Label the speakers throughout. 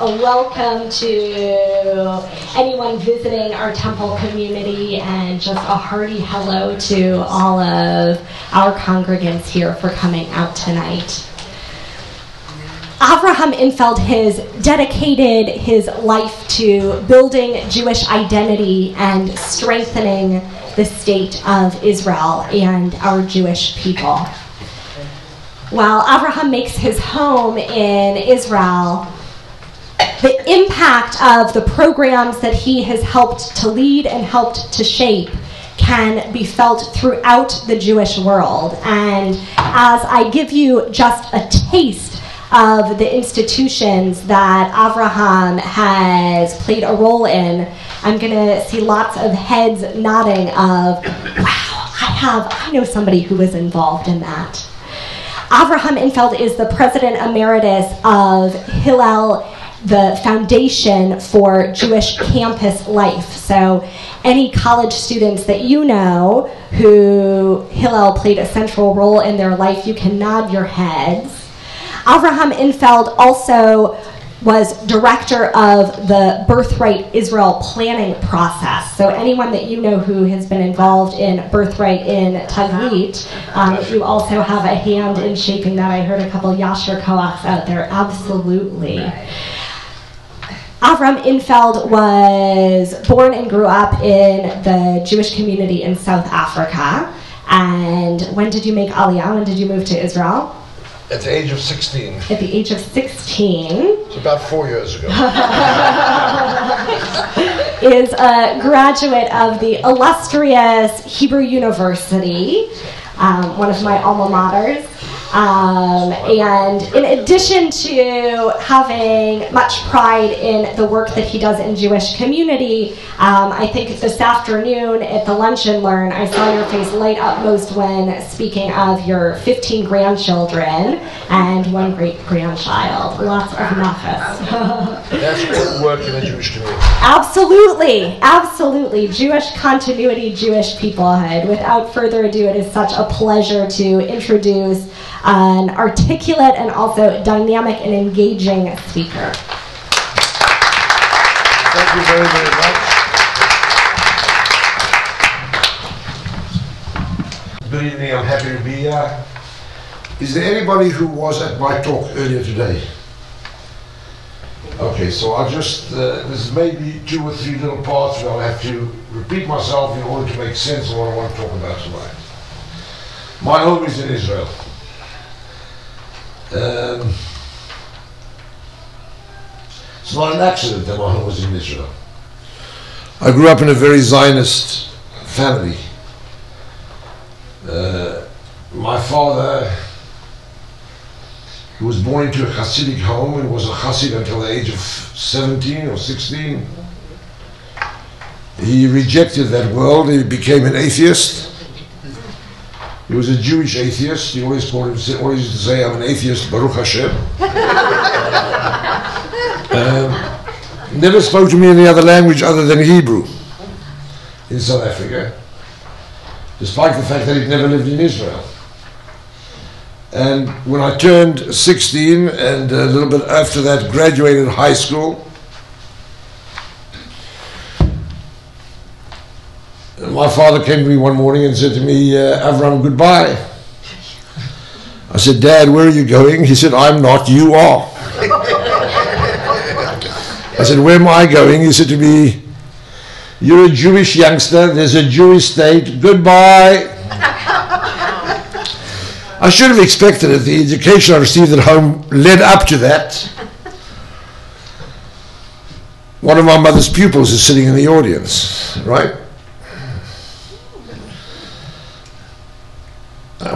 Speaker 1: A welcome to anyone visiting our temple community and just a hearty hello to all of our congregants here for coming out tonight. Avraham Infeld has dedicated his life to building Jewish identity and strengthening the state of Israel and our Jewish people. While Avraham makes his home in Israel, the impact of the programs that he has helped to lead and helped to shape can be felt throughout the Jewish world. And as I give you just a taste of the institutions that Avraham has played a role in, I'm going to see lots of heads nodding of, wow, I have, I know somebody who was involved in that. Avraham Infeld is the president emeritus of Hillel the foundation for Jewish campus life. So, any college students that you know who Hillel played a central role in their life, you can nod your heads. Avraham Infeld also was director of the Birthright Israel planning process. So anyone that you know who has been involved in Birthright in Taglit, um, you also have a hand in shaping that. I heard a couple Yasher Koachs out there. Absolutely. Avram Infeld was born and grew up in the Jewish community in South Africa. And when did you make Aliyah? When did you move to Israel?
Speaker 2: At the age of 16.
Speaker 1: At the age of 16.
Speaker 2: It's about four years ago.
Speaker 1: is a graduate of the illustrious Hebrew University, um, one of my alma maters. Um, and in addition to having much pride in the work that he does in Jewish community, um, I think this afternoon at the lunch and learn, I saw your face light up most when speaking of your 15 grandchildren and one great grandchild. Lots of nachas.
Speaker 2: That's important work in the Jewish community.
Speaker 1: Absolutely, absolutely. Jewish continuity, Jewish peoplehood. Without further ado, it is such a pleasure to introduce an articulate and also dynamic and engaging speaker.
Speaker 2: Thank you very, very much. Good evening, I'm happy to be here. Is there anybody who was at my talk earlier today? Okay, so I'll just, uh, there's maybe two or three little parts where I'll have to repeat myself in order to make sense of what I want to talk about tonight. My home is in Israel. Um, it's not an accident that home was in Israel. I grew up in a very Zionist family. Uh, my father, he was born into a Hasidic home and was a Hasid until the age of 17 or 16. He rejected that world, he became an atheist. He was a Jewish atheist. He always called himself, always used to say, I'm an atheist, Baruch Hashem. um, never spoke to me in any other language other than Hebrew in South Africa, despite the fact that he'd never lived in Israel. And when I turned 16 and a little bit after that graduated high school, my father came to me one morning and said to me, uh, Avram, goodbye. I said, Dad, where are you going? He said, I'm not, you are. I said, Where am I going? He said to me, You're a Jewish youngster, there's a Jewish state, goodbye. I should have expected it. The education I received at home led up to that. One of my mother's pupils is sitting in the audience, right?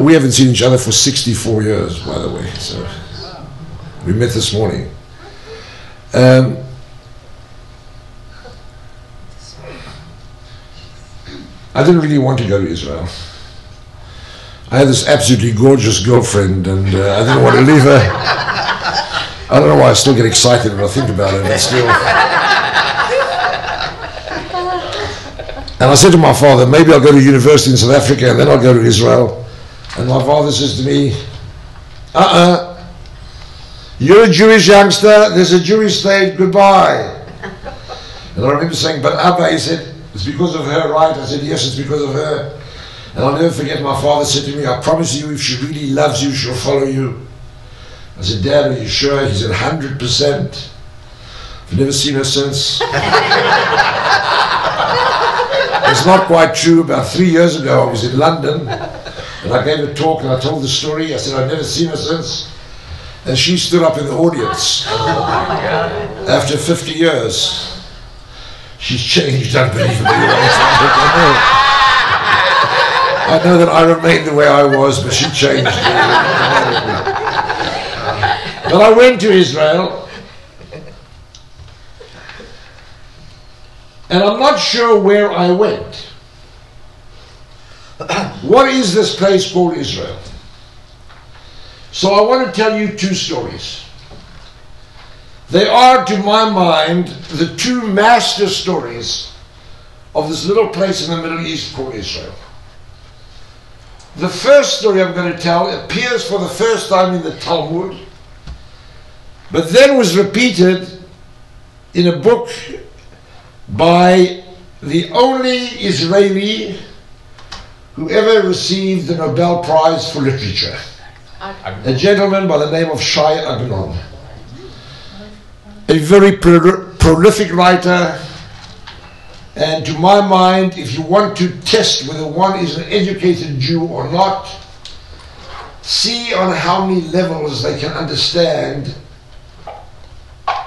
Speaker 2: We haven't seen each other for 64 years, by the way. So we met this morning. Um, I didn't really want to go to Israel. I had this absolutely gorgeous girlfriend, and uh, I didn't want to leave her. I don't know why I still get excited when I think about it, but still. And I said to my father, maybe I'll go to university in South Africa and then I'll go to Israel. And my father says to me, uh uh You're a Jewish youngster, there's a Jewish slave, goodbye. And I remember saying, but Abba, he said, it's because of her, right? I said, yes, it's because of her. And I'll never forget my father said to me, I promise you, if she really loves you, she'll follow you. I said, Dad, are you sure? He said, 100%. I've never seen her since. it's not quite true. About three years ago, I was in London and I gave a talk and I told the story. I said, I've never seen her since. And she stood up in the audience oh, after 50 years. She's changed unbelievably. I know that I remained the way I was, but she changed. but I went to Israel, and I'm not sure where I went. What is this place called Israel? So I want to tell you two stories. They are, to my mind, the two master stories of this little place in the Middle East called Israel. The first story I'm going to tell appears for the first time in the Talmud, but then was repeated in a book by the only Israeli who ever received the Nobel Prize for Literature, a gentleman by the name of Shai Agnon a very pro- prolific writer. And to my mind, if you want to test whether one is an educated Jew or not, see on how many levels they can understand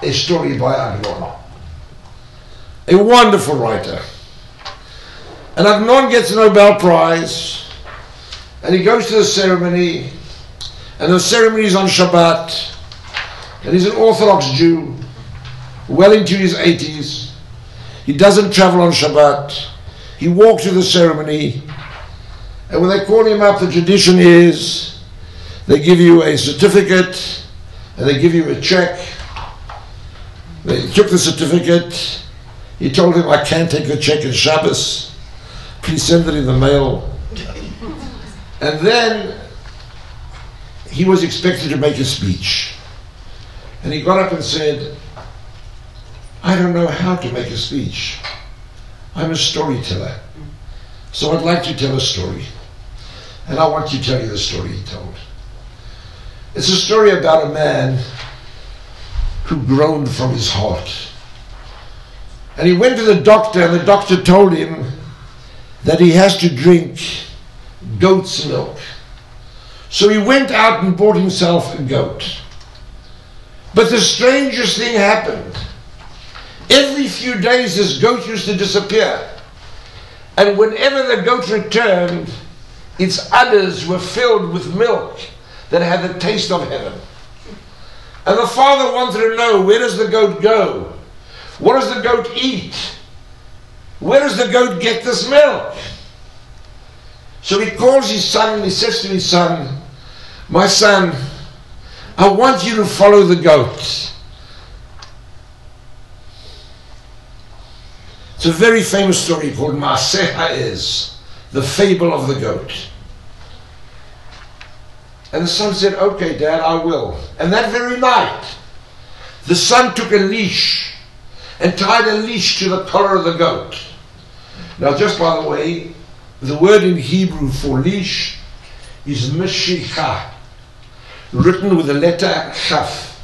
Speaker 2: a story by Agnon. A wonderful writer. And Agnon gets a Nobel Prize, and he goes to the ceremony, and the ceremony is on Shabbat, and he's an Orthodox Jew well into his 80s. He doesn't travel on Shabbat. He walks to the ceremony. And when they call him up, the tradition is they give you a certificate and they give you a check. They took the certificate. He told him, I can't take the check in Shabbos. Please send it in the mail. And then he was expected to make a speech. And he got up and said, I don't know how to make a speech. I'm a storyteller. So I'd like to tell a story. And I want to tell you the story he told. It's a story about a man who groaned from his heart. And he went to the doctor, and the doctor told him that he has to drink goat's milk. So he went out and bought himself a goat. But the strangest thing happened. Every few days, this goat used to disappear. And whenever the goat returned, its udders were filled with milk that had the taste of heaven. And the father wanted to know where does the goat go? What does the goat eat? Where does the goat get this milk? So he calls his son and he says to his son, My son, I want you to follow the goat. It's a very famous story called Maaseh Ha'ez, the fable of the goat. And the son said, Okay, Dad, I will. And that very night, the son took a leash and tied a leash to the collar of the goat. Now, just by the way, the word in Hebrew for leash is Meshicha, written with the letter Chaf.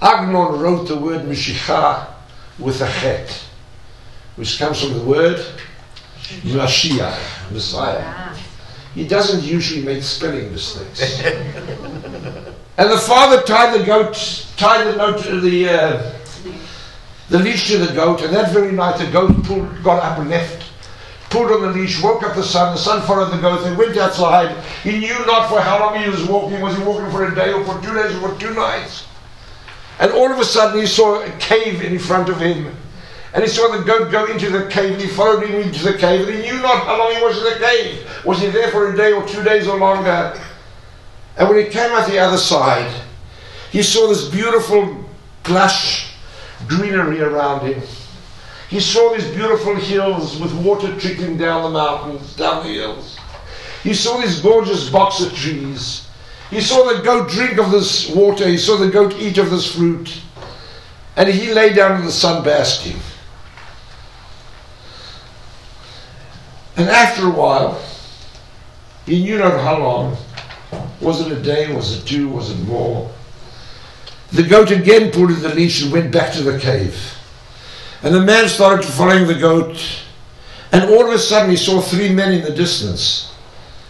Speaker 2: Agnon wrote the word Meshicha with a chet which comes from the word Mashiach, Messiah. He doesn't usually make spelling mistakes. and the father tied the goat, tied the note to the uh, the leash to the goat, and that very night the goat pulled, got up and left, pulled on the leash, woke up the son, The son followed the goat. They went outside. He knew not for how long he was walking. Was he walking for a day or for two days or for two nights? And all of a sudden he saw a cave in front of him. And he saw the goat go into the cave, and he followed him into the cave, and he knew not how long he was in the cave. Was he there for a day or two days or longer? And when he came out the other side, he saw this beautiful plush greenery around him. He saw these beautiful hills with water trickling down the mountains, down the hills. He saw these gorgeous bokser trees. He saw the goat drink of this water, he saw the goat eat of this fruit, and he lay down in the sun basking. And after a while, he knew not how long. Was it a day? Was it two? Was it more? The goat again pulled at the leash and went back to the cave. And the man started following the goat. And all of a sudden he saw three men in the distance.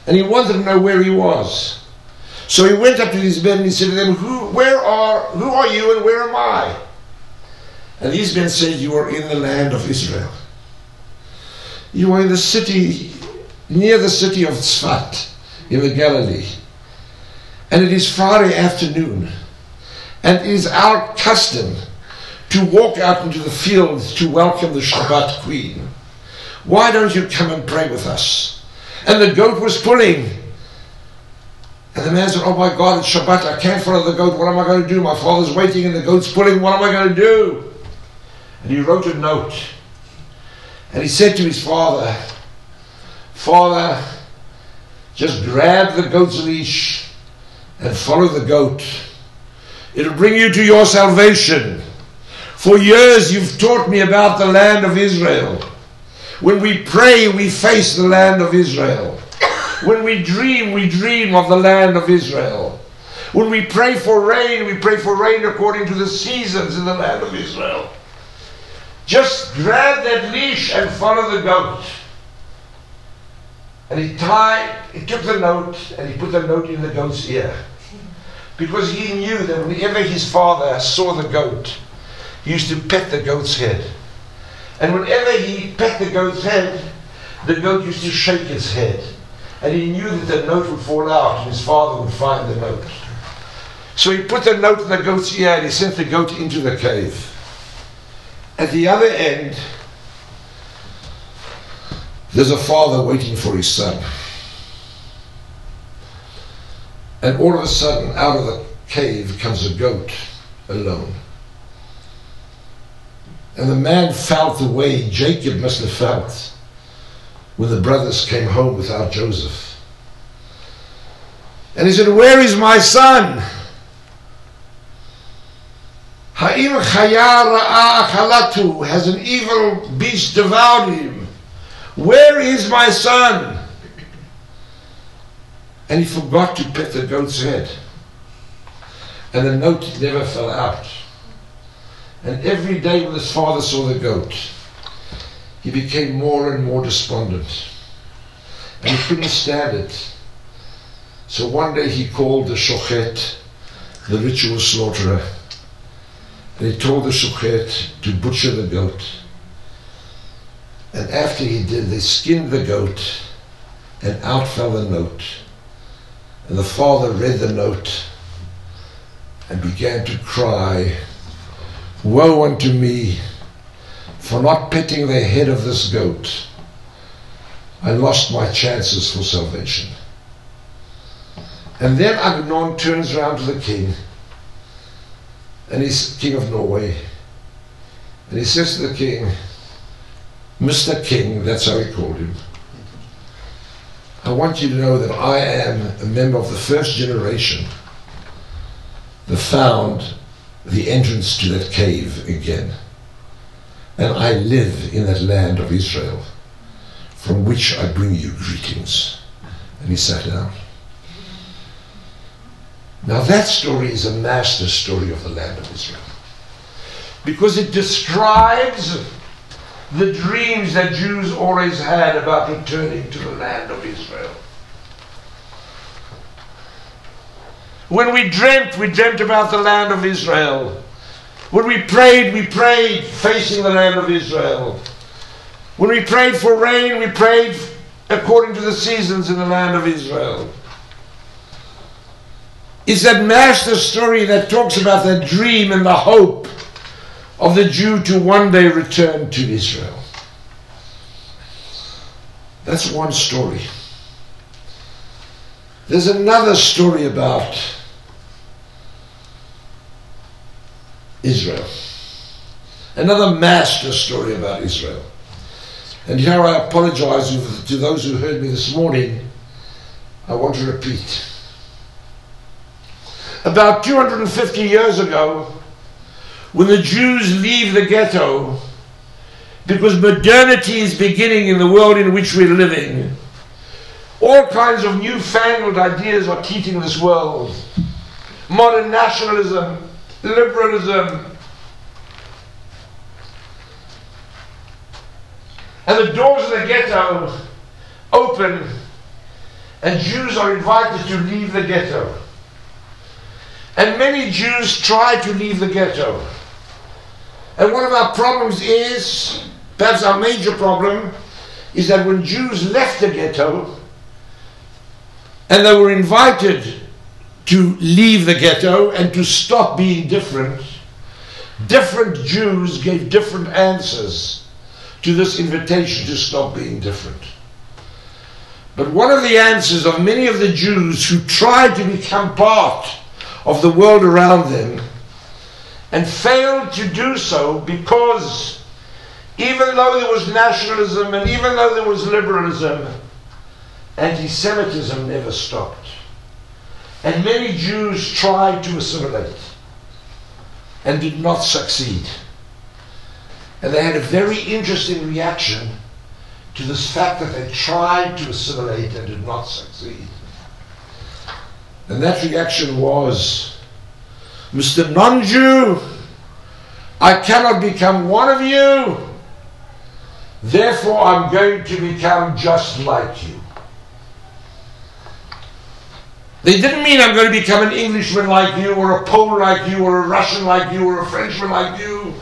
Speaker 2: And he wanted to know where he was. So he went up to these men and he said to them, Who where are who are you and where am I? And these men said, You are in the land of Israel. You are in the city near the city of Tzfat in the Galilee. And it is Friday afternoon. And it is our custom to walk out into the fields to welcome the Shabbat Queen. Why don't you come and pray with us? And the goat was pulling. And the man said, Oh my God, it's Shabbat. I can't follow the goat. What am I going to do? My father's waiting and the goat's pulling. What am I going to do? And he wrote a note. And he said to his father, Father, just grab the goat's leash and follow the goat. It'll bring you to your salvation. For years you've taught me about the land of Israel. When we pray, we face the land of Israel. When we dream, we dream of the land of Israel. When we pray for rain, we pray for rain according to the seasons in the land of Israel. Just grab that leash and follow the goat. And he tied, he took the note and he put the note in the goat's ear. Because he knew that whenever his father saw the goat, he used to pet the goat's head. And whenever he pet the goat's head, the goat used to shake its head. And he knew that the note would fall out and his father would find the note. So he put the note in the goat's ear and he sent the goat into the cave. At the other end, there's a father waiting for his son. And all of a sudden, out of the cave comes a goat alone. And the man felt the way Jacob must have felt when the brothers came home without Joseph. And he said, Where is my son? Ha'im chaya ra'a Has an evil beast devoured him? Where is my son? And he forgot to pet the goat's head. And the note never fell out. And every day when his father saw the goat, he became more and more despondent. And he couldn't stand it. So one day he called the shochet, the ritual slaughterer, and he told the shochet to butcher the goat. And after he did, they skinned the goat, and out fell the note. And the father read the note and began to cry, Woe unto me for not petting the head of this goat. I lost my chances for salvation. And then Agnon turns around to the king, and he's king of Norway, and he says to the king, Mr. King, that's how he called him. I want you to know that I am a member of the first generation that found the entrance to that cave again. And I live in that land of Israel, from which I bring you greetings. And he sat down. Now, that story is a master story of the land of Israel. Because it describes the dreams that Jews always had about returning to the land of Israel. When we dreamt, we dreamt about the land of Israel. When we prayed, we prayed facing the land of Israel. When we prayed for rain, we prayed according to the seasons in the land of Israel. It's that master story that talks about the dream and the hope of the Jew to one day return to Israel. That's one story. There's another story about Israel. Another master story about Israel. And here I apologize to those who heard me this morning. I want to repeat. about 250 years ago, when the Jews leave the ghetto, because modernity is beginning in the world in which we're living, all kinds of newfangled ideas are teaching this world. Modern nationalism, liberalism. And the doors of the ghetto open, and Jews are invited to leave the ghetto. And many Jews try to leave the ghetto. And one of our problems is, perhaps our major problem, is that when Jews left the ghetto and they were invited to leave the ghetto and to stop being different, different Jews gave different answers to this invitation to stop being different. But one of the answers of many of the Jews who tried to become part of the world around them and failed to do so because even though there was nationalism and even though there was liberalism, anti Semitism never stopped. And many Jews tried to assimilate and did not succeed. And they had a very interesting reaction to this fact that they tried to assimilate and did not succeed. And that reaction was, Mr. Non Jew, I cannot become one of you, therefore I'm going to become just like you. They didn't mean I'm going to become an Englishman like you, or a Pole like you, or a Russian like you, or a Frenchman like you.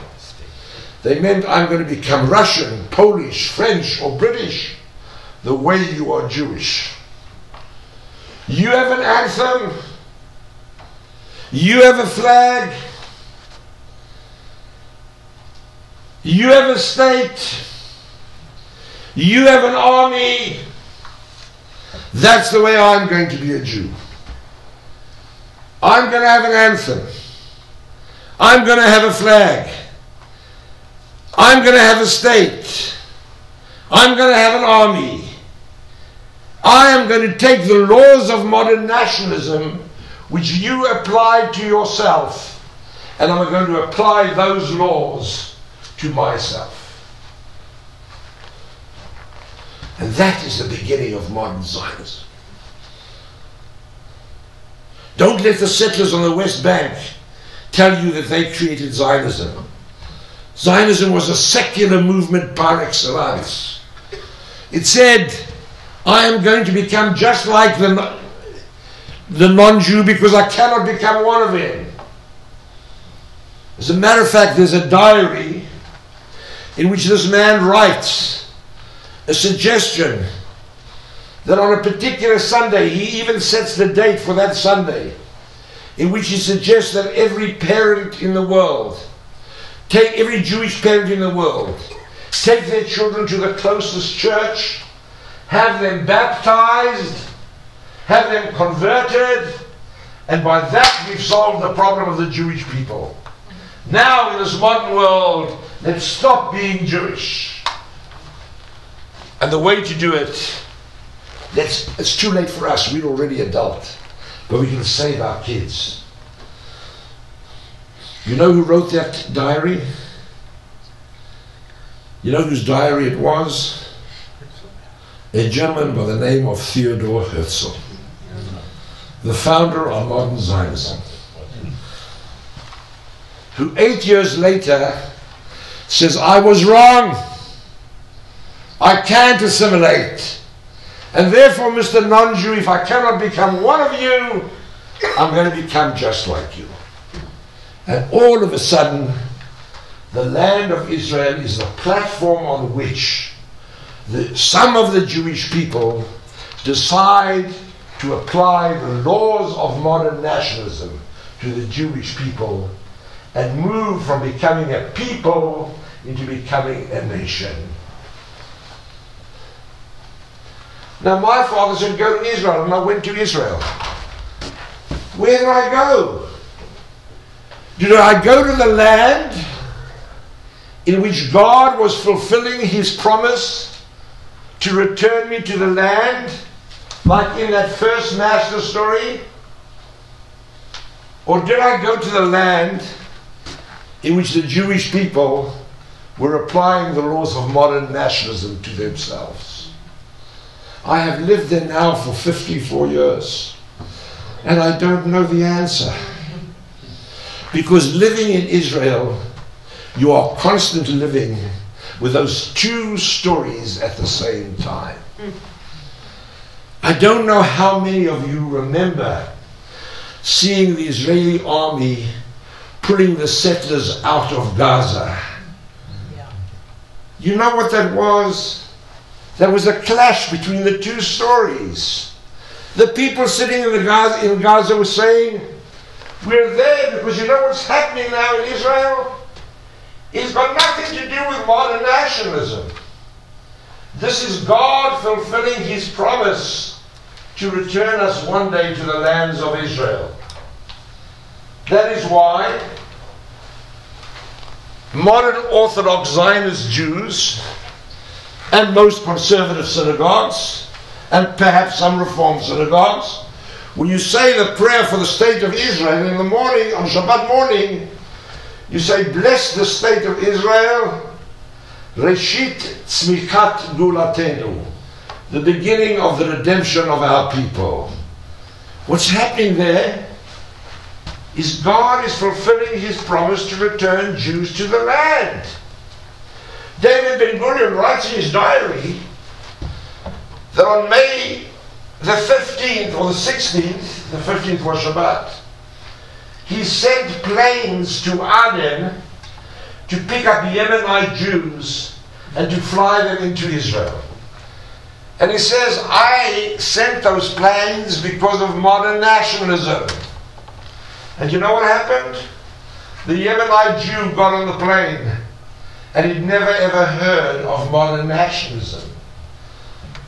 Speaker 2: They meant I'm going to become Russian, Polish, French, or British the way you are Jewish. You have an anthem. You have a flag. You have a state. You have an army. That's the way I'm going to be a Jew. I'm going to have an anthem. I'm going to have a flag. I'm going to have a state. I'm going to have an army. I am going to take the laws of modern nationalism, which you applied to yourself, and I'm going to apply those laws to myself. And that is the beginning of modern Zionism. Don't let the settlers on the West Bank tell you that they created Zionism. Zionism was a secular movement par excellence. It said, I am going to become just like the, the non Jew because I cannot become one of them. As a matter of fact, there's a diary in which this man writes a suggestion that on a particular Sunday, he even sets the date for that Sunday, in which he suggests that every parent in the world, take every Jewish parent in the world, take their children to the closest church, have them baptized, have them converted, and by that we've solved the problem of the Jewish people. Now, in this modern world, let's stop being Jewish. And the way to do it that's, it's too late for us. We're already adult. But we can save our kids. You know who wrote that diary? You know whose diary it was? A German by the name of Theodor Herzl, the founder of modern Zionism, who eight years later says, I was wrong. I can't assimilate. And therefore, Mr. Non Jew, if I cannot become one of you, I'm going to become just like you. And all of a sudden, the land of Israel is the platform on which the, some of the Jewish people decide to apply the laws of modern nationalism to the Jewish people and move from becoming a people into becoming a nation. Now, my father said, Go to Israel, and I went to Israel. Where did I go? Did I go to the land in which God was fulfilling his promise to return me to the land, like in that first master story? Or did I go to the land in which the Jewish people were applying the laws of modern nationalism to themselves? I have lived there now for 54 years, and I don't know the answer. Because living in Israel, you are constantly living with those two stories at the same time. I don't know how many of you remember seeing the Israeli army pulling the settlers out of Gaza. Yeah. You know what that was? There was a clash between the two stories. The people sitting in, the Gaza, in Gaza were saying, We're there because you know what's happening now in Israel? It's got nothing to do with modern nationalism. This is God fulfilling His promise to return us one day to the lands of Israel. That is why modern Orthodox Zionist Jews and most conservative synagogues and perhaps some Reform synagogues, when you say the prayer for the state of Israel in the morning, on Shabbat morning, you say, Bless the state of Israel, Reshit Tzmichat Ge'ulatenu, the beginning of the redemption of our people. What's happening there is God is fulfilling his promise to return Jews to the land. David Ben Gurion writes in his diary that on May the 15th or the 16th, the 15th was Shabbat, he sent planes to Aden to pick up Yemenite Jews and to fly them into Israel. And he says, I sent those planes because of modern nationalism. And you know what happened? The Yemenite Jew got on the plane and he'd never ever heard of modern nationalism.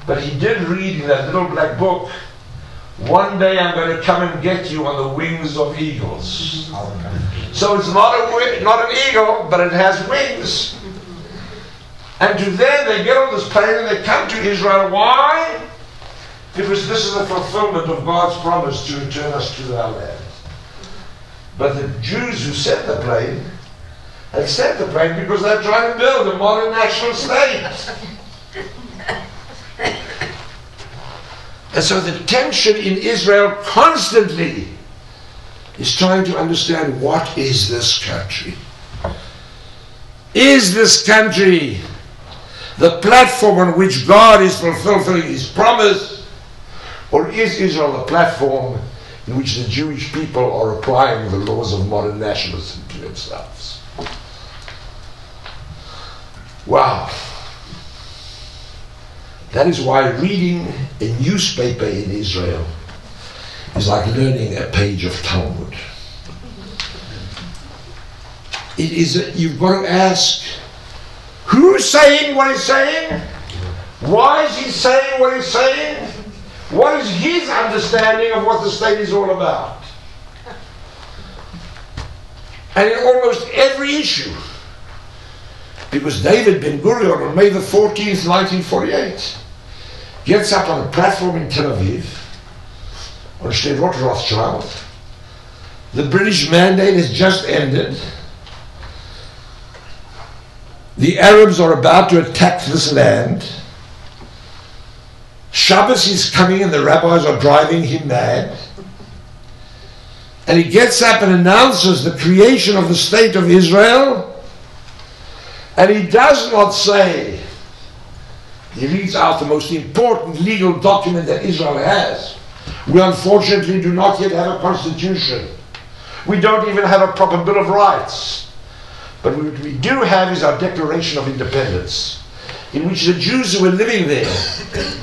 Speaker 2: But he did read in that little black book one day I'm going to come and get you on the wings of eagles. Mm-hmm. So it's not, a, not an eagle, but it has wings. And to them, they get on this plane and they come to Israel. Why? Because this is a fulfillment of God's promise to return us to our land. But the Jews who sent the plane had sent the plane because they're trying to build a modern national state. And so the tension in Israel constantly is trying to understand what is this country? Is this country the platform on which God is fulfilling his promise? Or is Israel the platform in which the Jewish people are applying the laws of modern nationalism to themselves? Wow. That is why reading a newspaper in Israel is like learning a page of Talmud. It is, a, you've got to ask, who's saying what he's saying? Why is he saying what he's saying? What is his understanding of what the state is all about? And in almost every issue, because David Ben Gurion on May the 14th, 1948, gets up on a platform in Tel Aviv, on Sderot Rothschild. The British mandate has just ended. The Arabs are about to attack this land. Shabbos is coming and the rabbis are driving him mad. And he gets up and announces the creation of the state of Israel. And he does not say, he reads out the most important legal document that Israel has. We unfortunately do not yet have a constitution. We don't even have a proper Bill of Rights. But what we do have is our Declaration of Independence, in which the Jews who were living there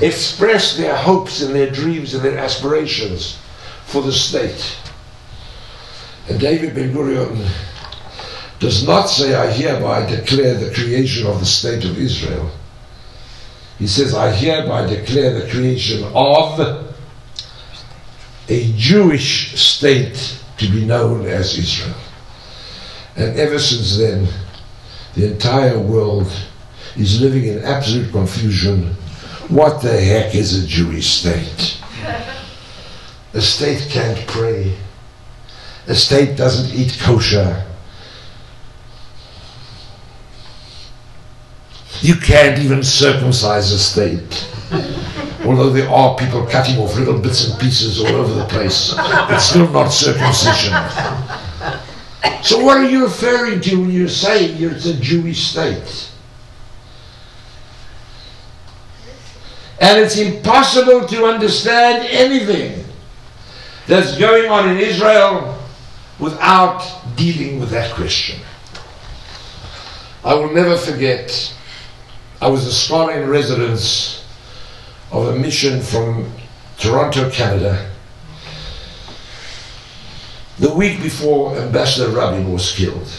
Speaker 2: expressed their hopes and their dreams and their aspirations for the state. And David Ben Gurion does not say, I hereby declare the creation of the state of Israel he says, I hereby declare the creation of a Jewish state to be known as Israel. And ever since then, the entire world is living in absolute confusion. What the heck is a Jewish state? A state can't pray. a state doesn't eat kosher. You can't even circumcise a state. Although there are people cutting off little bits and pieces all over the place, it's still not circumcision. So, what are you referring to when you say it's a Jewish state? And it's impossible to understand anything that's going on in Israel without dealing with that question. I will never forget, I was a scholar in residence of a mission from Toronto, Canada. The week before Ambassador Rabin was killed,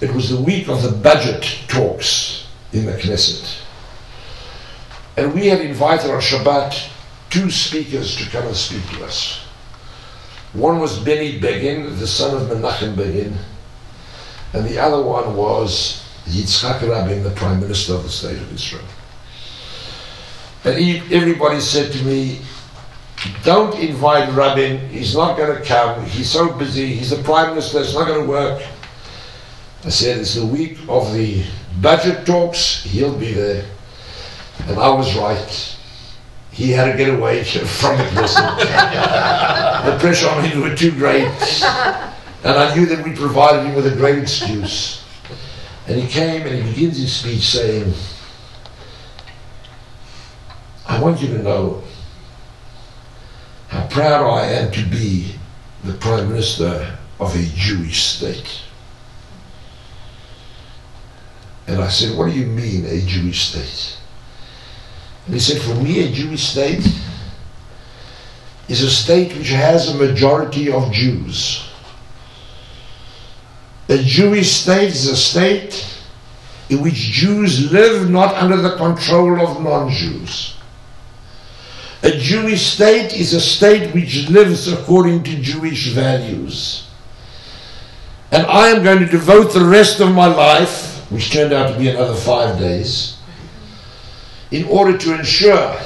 Speaker 2: it was the week of the budget talks in the Knesset. And we had invited on Shabbat two speakers to come and speak to us. One was Benny Begin, the son of Menachem Begin, and the other one was Yitzhak Rabin, the Prime Minister of the State of Israel. And he, everybody said to me, don't invite Rabin, he's not going to come, he's so busy, he's the Prime Minister, it's not going to work. I said, it's the week of the budget talks, he'll be there. And I was right he had to get away from it. the pressure on him was too great. And I knew that we provided him with a great excuse. And he came and he begins his speech saying, I want you to know proud I am to be the Prime Minister of a Jewish state. And I said, What do you mean, a Jewish state? And he said, for me, a Jewish state is a state which has a majority of Jews. A Jewish state is a state in which Jews live not under the control of non Jews. A Jewish state is a state which lives according to Jewish values. And I am going to devote the rest of my life, which turned out to be another five days, in order to ensure.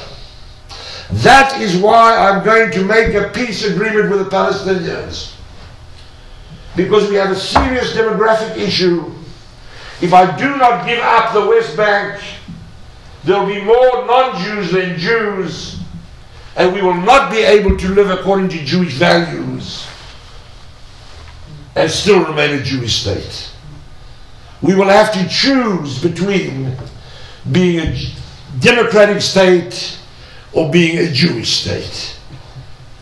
Speaker 2: That is why I'm going to make a peace agreement with the Palestinians. Because we have a serious demographic issue. If I do not give up the West Bank, there will be more non Jews than Jews, and we will not be able to live according to Jewish values and still remain a Jewish state. We will have to choose between being a democratic state or being a Jewish state.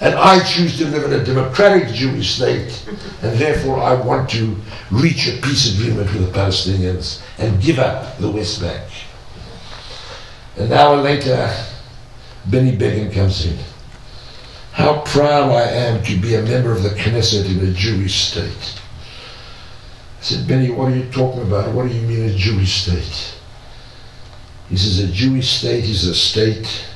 Speaker 2: And I choose to live in a democratic Jewish state, and therefore I want to reach a peace agreement with the Palestinians and give up the West Bank. An hour later, Benny Begin comes in. How proud I am to be a member of the Knesset in a Jewish state. I said, Benny, what are you talking about? What do you mean a Jewish state? He says a Jewish state is a state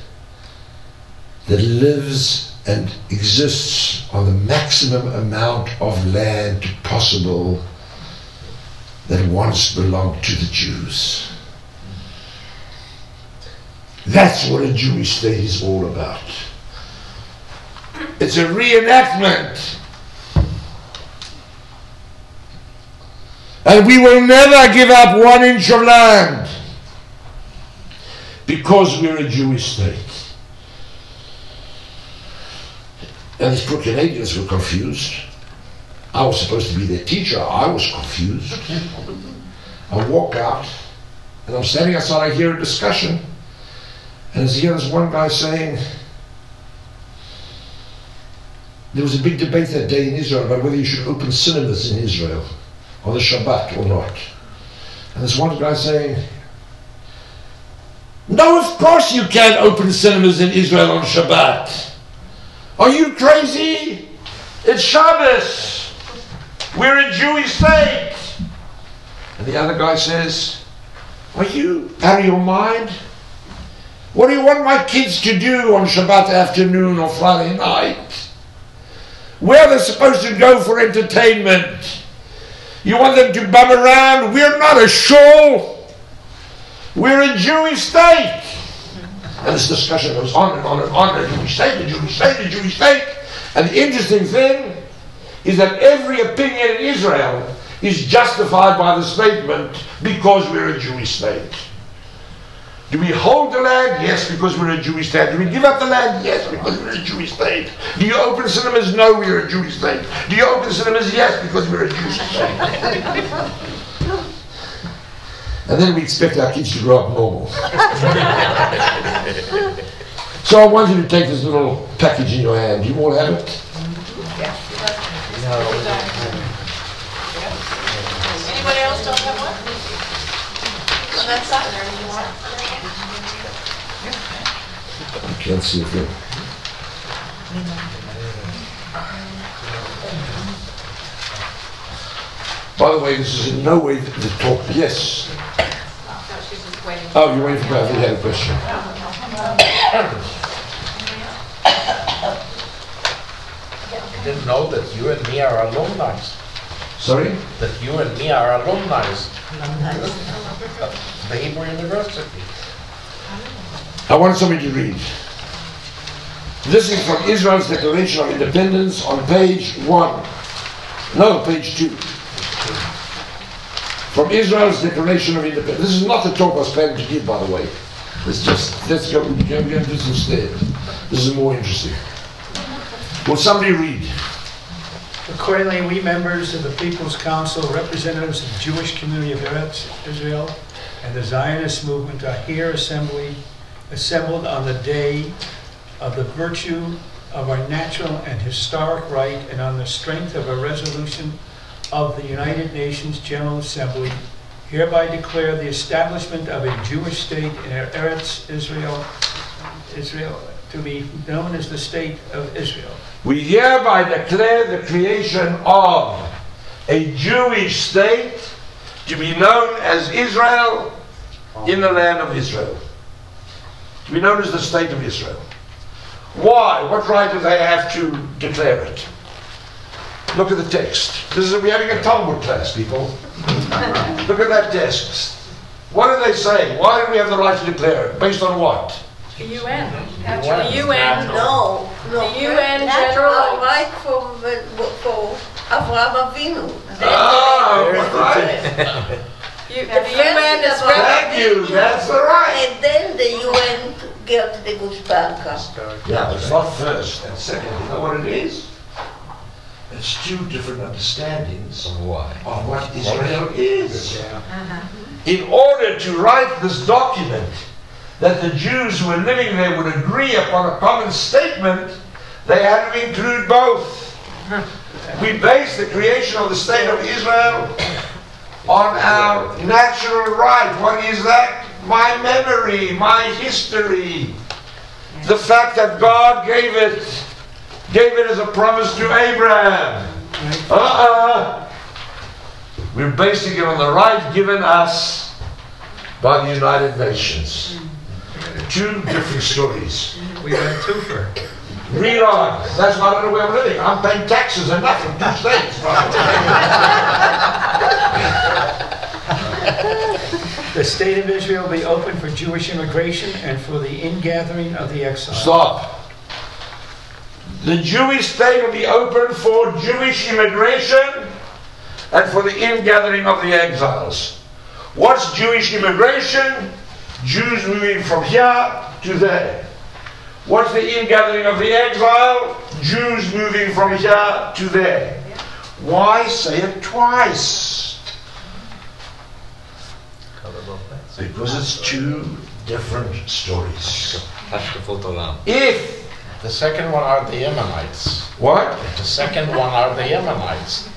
Speaker 2: that lives and exists on the maximum amount of land possible that once belonged to the Jews. That's what a Jewish state is all about. It's a reenactment. And we will never give up one inch of land because we're a Jewish state. And these pro-Canadians were confused. I was supposed to be their teacher. I was confused. I walk out, and I'm standing outside. I hear a discussion, and I hear this one guy saying, there was a big debate that day in Israel about whether you should open cinemas in Israel on the Shabbat or not. And there's one guy saying, no, of course you can't open cinemas in Israel on Shabbat. Are you crazy? It's Shabbos. We're a Jewish state. And the other guy says, Are you out of your mind? What do you want my kids to do on Shabbat afternoon or Friday night? Where are they supposed to go for entertainment? You want them to bum around? We're not a shul. We're a Jewish state. And this discussion goes on and on and on. The Jewish state, the Jewish state, Jewish state. And the interesting thing is that every opinion in Israel is justified by the statement because we're a Jewish state. Do we hold the land? Yes, because we're a Jewish state. Do we give up the land? Yes, because we're a Jewish state. Do you open cinemas? No, we're a Jewish state. Do you open cinemas? Yes, because we're a Jewish state. and then we expect our kids to grow up normal. so I want you to take this little package in your hand. Do you all have it?
Speaker 3: Anybody else don't have one? On that side?
Speaker 2: Can't see a thing. By the way, this is in no way the, the talk. Yes.
Speaker 3: She's just waiting.
Speaker 2: Oh, you're waiting for Bradley. He had a question.
Speaker 4: I didn't know that you and me are alumni.
Speaker 2: Sorry?
Speaker 4: That you and me are alumni. of The Hebrew University.
Speaker 2: I want somebody to read. This is from Israel's Declaration of Independence on page one. No, page two. From Israel's Declaration of Independence. This is not the talk I was planning to give, by the way. It's just, let's go, to do this instead. This is more interesting. Will somebody read?
Speaker 5: Accordingly, we members of the People's Council, representatives of the Jewish community of Eretz Israel and the Zionist movement are here assembly, assembled on the day of the virtue of our natural and historic right and on the strength of a resolution of the United Nations General Assembly, hereby declare the establishment of a Jewish state in Eretz Israel, Israel, to be known as the State of Israel.
Speaker 2: We hereby declare the creation of a Jewish state to be known as Israel in the land of Israel. To be known as the state of Israel. Why? What right do they have to declare it? Look at the text. This is we're having a Talmud class, people. Look at that text. What do they say? Why do we have the right to declare it? Based on what?
Speaker 3: The UN.
Speaker 4: Actually,
Speaker 3: The UN.
Speaker 6: No, no.
Speaker 3: The UN general-
Speaker 6: right for, for Avraham Avinu.
Speaker 2: Ah, what right?
Speaker 3: You- The
Speaker 6: First
Speaker 3: UN is
Speaker 6: Avraham
Speaker 2: Thank you, that's the right.
Speaker 6: And then the UN get the Gushpanka.
Speaker 2: Yeah, it's not first and second. You know what it is? It's two different understandings
Speaker 4: Why?
Speaker 2: of what Israel is. Uh-huh. In order to write this document, that the Jews who were living there would agree upon a common statement, they had to include both. We base the creation of the state of Israel on our natural right. What is that? My memory, my history. The fact that God gave it, gave it as a promise to Abraham. Uh-uh. We're basing it on the right given us by the United Nations. Two different stories.
Speaker 5: We a twofer.
Speaker 2: On. That's not the way I'm living. I'm paying taxes enough from two states.
Speaker 5: The state of Israel will be open for Jewish immigration and for the ingathering of the exiles.
Speaker 2: Stop. The Jewish state will be open for Jewish immigration and for the ingathering of the exiles. What's Jewish immigration? Jews moving from here to there. What's the ingathering of the exile? Jews moving from here to there. Why say it twice? Because it's two different stories. If
Speaker 4: The second one are the Ammonites.
Speaker 2: what?
Speaker 4: The second one are the Ammonites.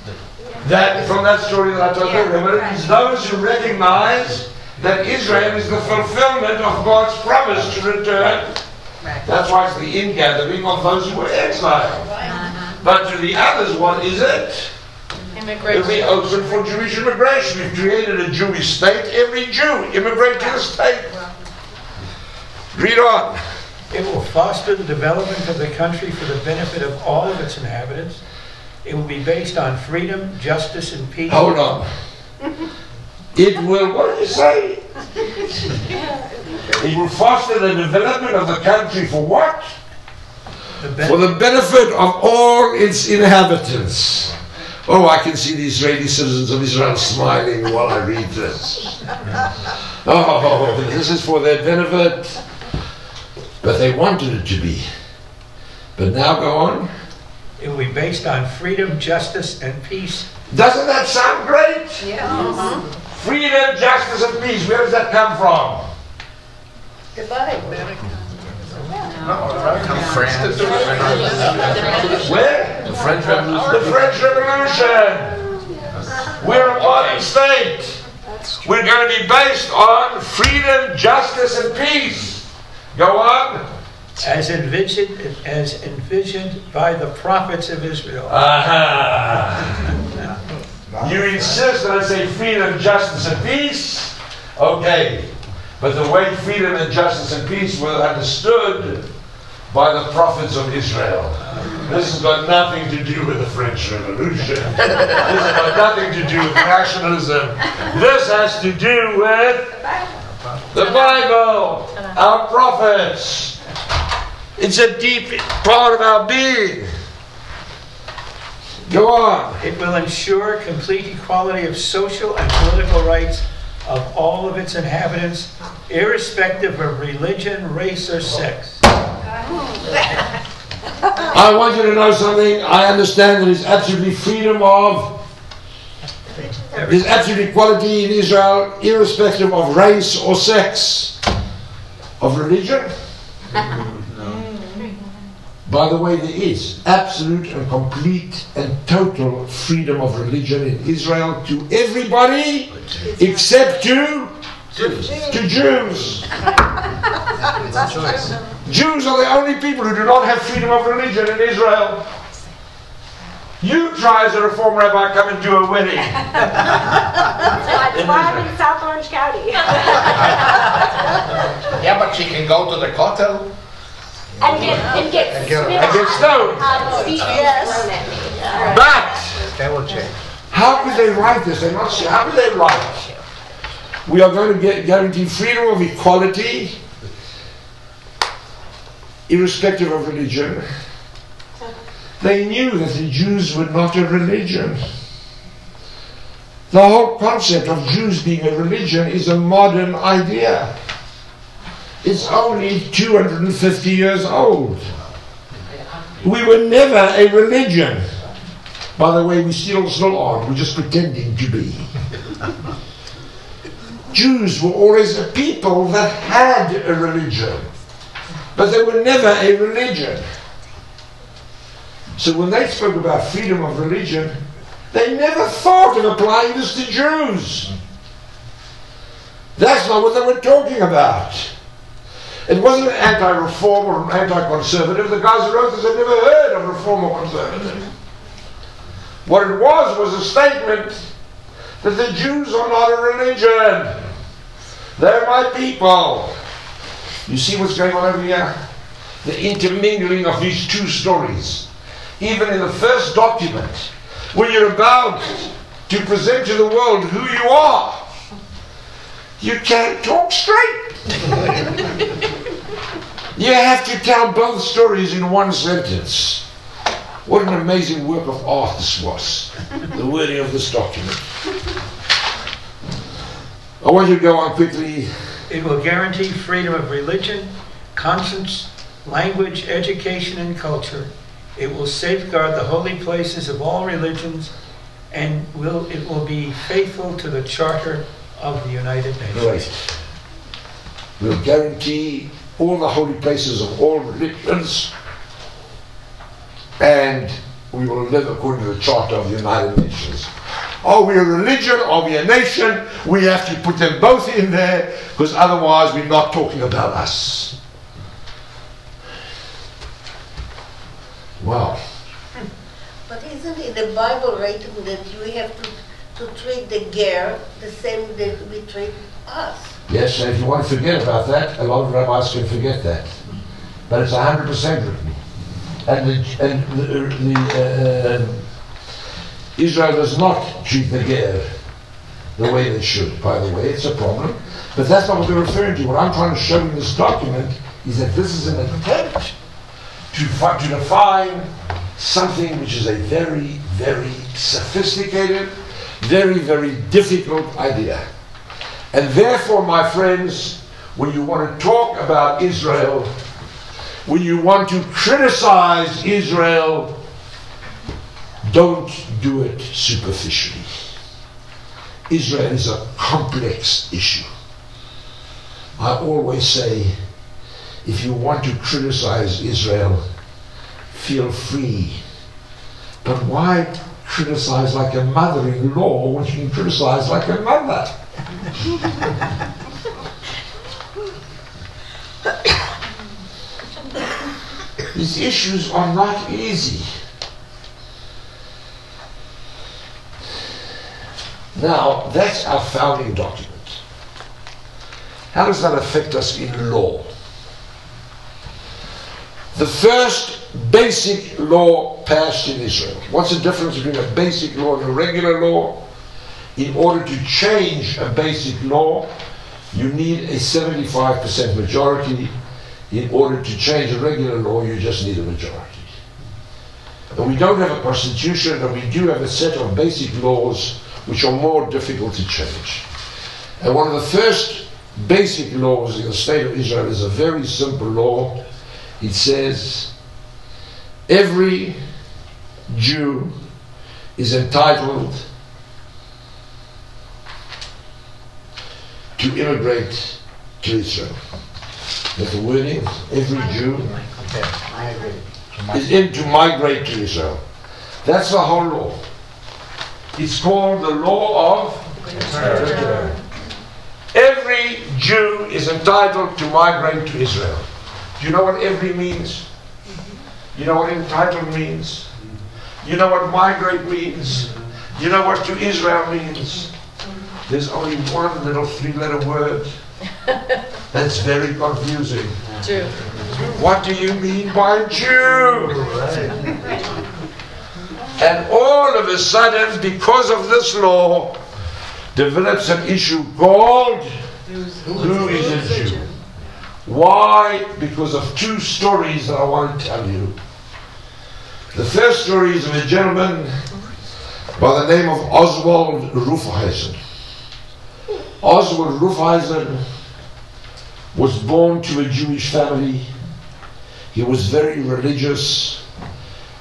Speaker 2: That from that story that I told you, remember, it's those who recognize that Israel is the fulfillment of God's promise to return. That's why it's the ingathering of those who were exiled. Uh-huh. But to the others, what is it? It'll be open for Jewish immigration. We've created a Jewish state. Every Jew immigrate to the state. Read on.
Speaker 5: It will foster the development of the country for the benefit of all of its inhabitants. It will be based on freedom, justice, and peace.
Speaker 2: Hold on. It will, what did you say? It will foster the development of the country for what?
Speaker 5: The
Speaker 2: For the benefit of all its inhabitants. Oh, I can see the Israeli citizens of Israel smiling while I read this. Oh, this is for their benefit. But they wanted it to be. But now go on.
Speaker 5: It will be based on freedom, justice, and peace.
Speaker 2: Doesn't that sound great?
Speaker 6: Yeah. Uh-huh.
Speaker 2: Freedom, justice, and peace. Where does that come from?
Speaker 6: The Bible.
Speaker 4: France.
Speaker 2: Where?
Speaker 4: The French Revolution.
Speaker 2: The French Revolution. We're a modern state. We're going to be based on freedom, justice, and peace. Go on.
Speaker 5: As envisioned, as envisioned by the prophets of Israel. Uh-huh.
Speaker 2: Aha. You insist that I say freedom, justice, and peace? Okay. But the way freedom and justice and peace were understood by the prophets of Israel. This has got nothing to do with the French Revolution. This has got nothing to do with nationalism. This has to do with the Bible, our prophets. It's a deep part of our being. Go on.
Speaker 5: It will ensure complete equality of social and political rights of all of its inhabitants, irrespective of religion, race, or sex.
Speaker 2: I want you to know something. I understand that there is absolutely freedom of, there's absolute equality in Israel, irrespective of race or sex, of religion. By the way, there is absolute and complete and total freedom of religion in Israel to everybody except to to Jews. Jews are the only people who do not have freedom of religion in Israel. You try as a reform rabbi come and do a wedding.
Speaker 1: That's why I'm in South Orange County.
Speaker 4: Yeah, but she can go to the Kotel.
Speaker 1: And get and get
Speaker 4: And get-
Speaker 1: spit
Speaker 2: and get stoned.
Speaker 1: speeches thrown at me.
Speaker 2: But
Speaker 4: That will change.
Speaker 2: how could they write this? They're not. How could they write? We are going to get guarantee freedom of equality, irrespective of religion. They knew that the Jews were not a religion. The whole concept of Jews being a religion is a modern idea. It's only 250 years old. We were never a religion. By the way, we still still aren't. We're just pretending to be. Jews were always a people that had a religion, but they were never a religion. So when they spoke about freedom of religion, they never thought of applying this to Jews. That's not what they were talking about. It wasn't anti-reform or anti-conservative. The guys who wrote this had never heard of reform or conservative. What it was was a statement that the Jews are not a religion. They're my people. You see what's going on over here? The intermingling of these two stories. Even in the first document, when you're about to present to the world who you are, you can't talk straight. you have to tell both stories in one sentence. What an amazing work of art this was, the wording of this document. I want you to go on quickly.
Speaker 5: It will guarantee freedom of religion, conscience, language, education, and culture. It will safeguard the holy places of all religions, and will it will be faithful to the Charter of the United Nations.
Speaker 2: Right. We'll guarantee all the holy places of all religions, and we will live according to the Charter of the United Nations. Are we a religion? Are we a nation? We have to put them both in there because otherwise we're not talking about us. Wow.
Speaker 6: But isn't it the Bible written that you have to, to treat the ger the same that we treat us?
Speaker 2: Yes, if you want to forget about that, a lot of rabbis can forget that. But it's 100% written. And, the, and the, the, uh, Israel does not treat the ger the way they should, by the way. It's a problem. But that's not what they're referring to. What I'm trying to show in this document is that this is an attempt to, fi- to define something which is a very, very sophisticated, very, very difficult idea. And therefore, my friends, when you want to talk about Israel, when you want to criticize Israel, don't do it superficially. Israel is a complex issue. I always say, if you want to criticize Israel, feel free. But why criticize like a mother in law when you can criticize like a mother? These issues are not easy. Now, that's our founding document. How does that affect us in law? The first basic law passed in Israel. What's the difference between a basic law and a regular law? In order to change a basic law, you need a 75% majority. In order to change a regular law, you just need a majority. And we don't have a constitution, and we do have a set of basic laws which are more difficult to change. And one of the first basic laws in the state of Israel is a very simple law. It says every Jew is entitled to immigrate to Israel. That the wording, every Jew is in to migrate to Israel. That's the whole law. It's called the law of every Jew is entitled to migrate to Israel. Do you know what every means? You know what entitled means? You know what migrate means? You know what to Israel means? There's only one little three letter word. That's very confusing.
Speaker 3: Jew.
Speaker 2: What do you mean by Jew? And all of a sudden, because of this law, develops an issue called Who is a Jew? Why? Because of two stories that I want to tell you. The first story is of a gentleman by the name of Oswald Rufeisen. Oswald Rufeisen was born to a Jewish family. He was very religious.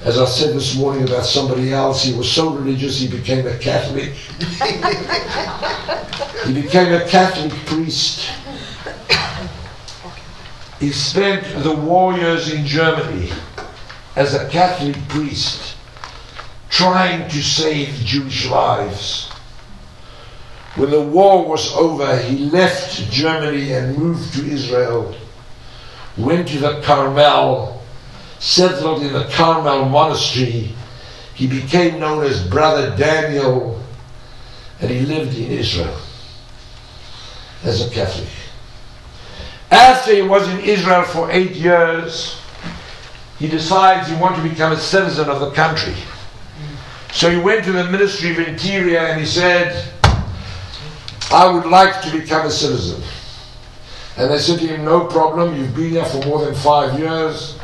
Speaker 2: As I said this morning about somebody else, he was so religious he became a Catholic. he became a Catholic priest. He spent the war years in Germany as a Catholic priest trying to save Jewish lives. When the war was over, he left Germany and moved to Israel, went to the Carmel, settled in the Carmel monastery. He became known as Brother Daniel, and he lived in Israel as a Catholic. After he was in Israel for eight years, he decides he wants to become a citizen of the country. So he went to the Ministry of Interior and he said, I would like to become a citizen. And they said to him, No problem, you've been here for more than five years.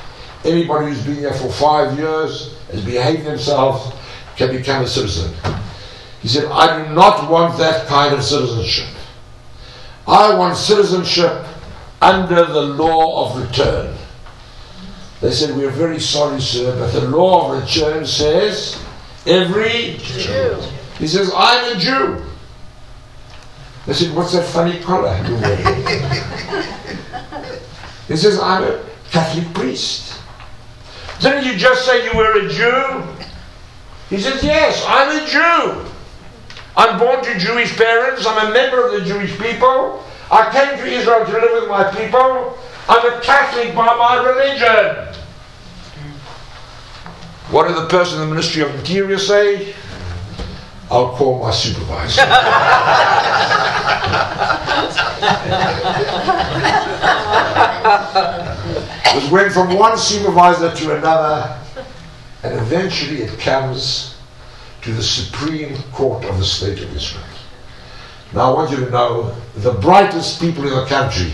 Speaker 2: Anybody who's been here for five years has behaved themselves can become a citizen. He said, I do not want that kind of citizenship. I want citizenship under the law of return. They said, We are very sorry, sir, but the law of return says every
Speaker 3: Jew.
Speaker 2: He says, I'm a Jew. They said, What's that funny collar you're wearing? he says, I'm a Catholic priest. Didn't you just say you were a Jew? He says, Yes, I'm a Jew. I'm born to Jewish parents. I'm a member of the Jewish people. I came to Israel to live with my people. I'm a Catholic by my religion. What did the person in the Ministry of Interior say? I'll call my supervisor. it went from one supervisor to another, and eventually it comes to the Supreme Court of the State of Israel. Now I want you to know the brightest people in the country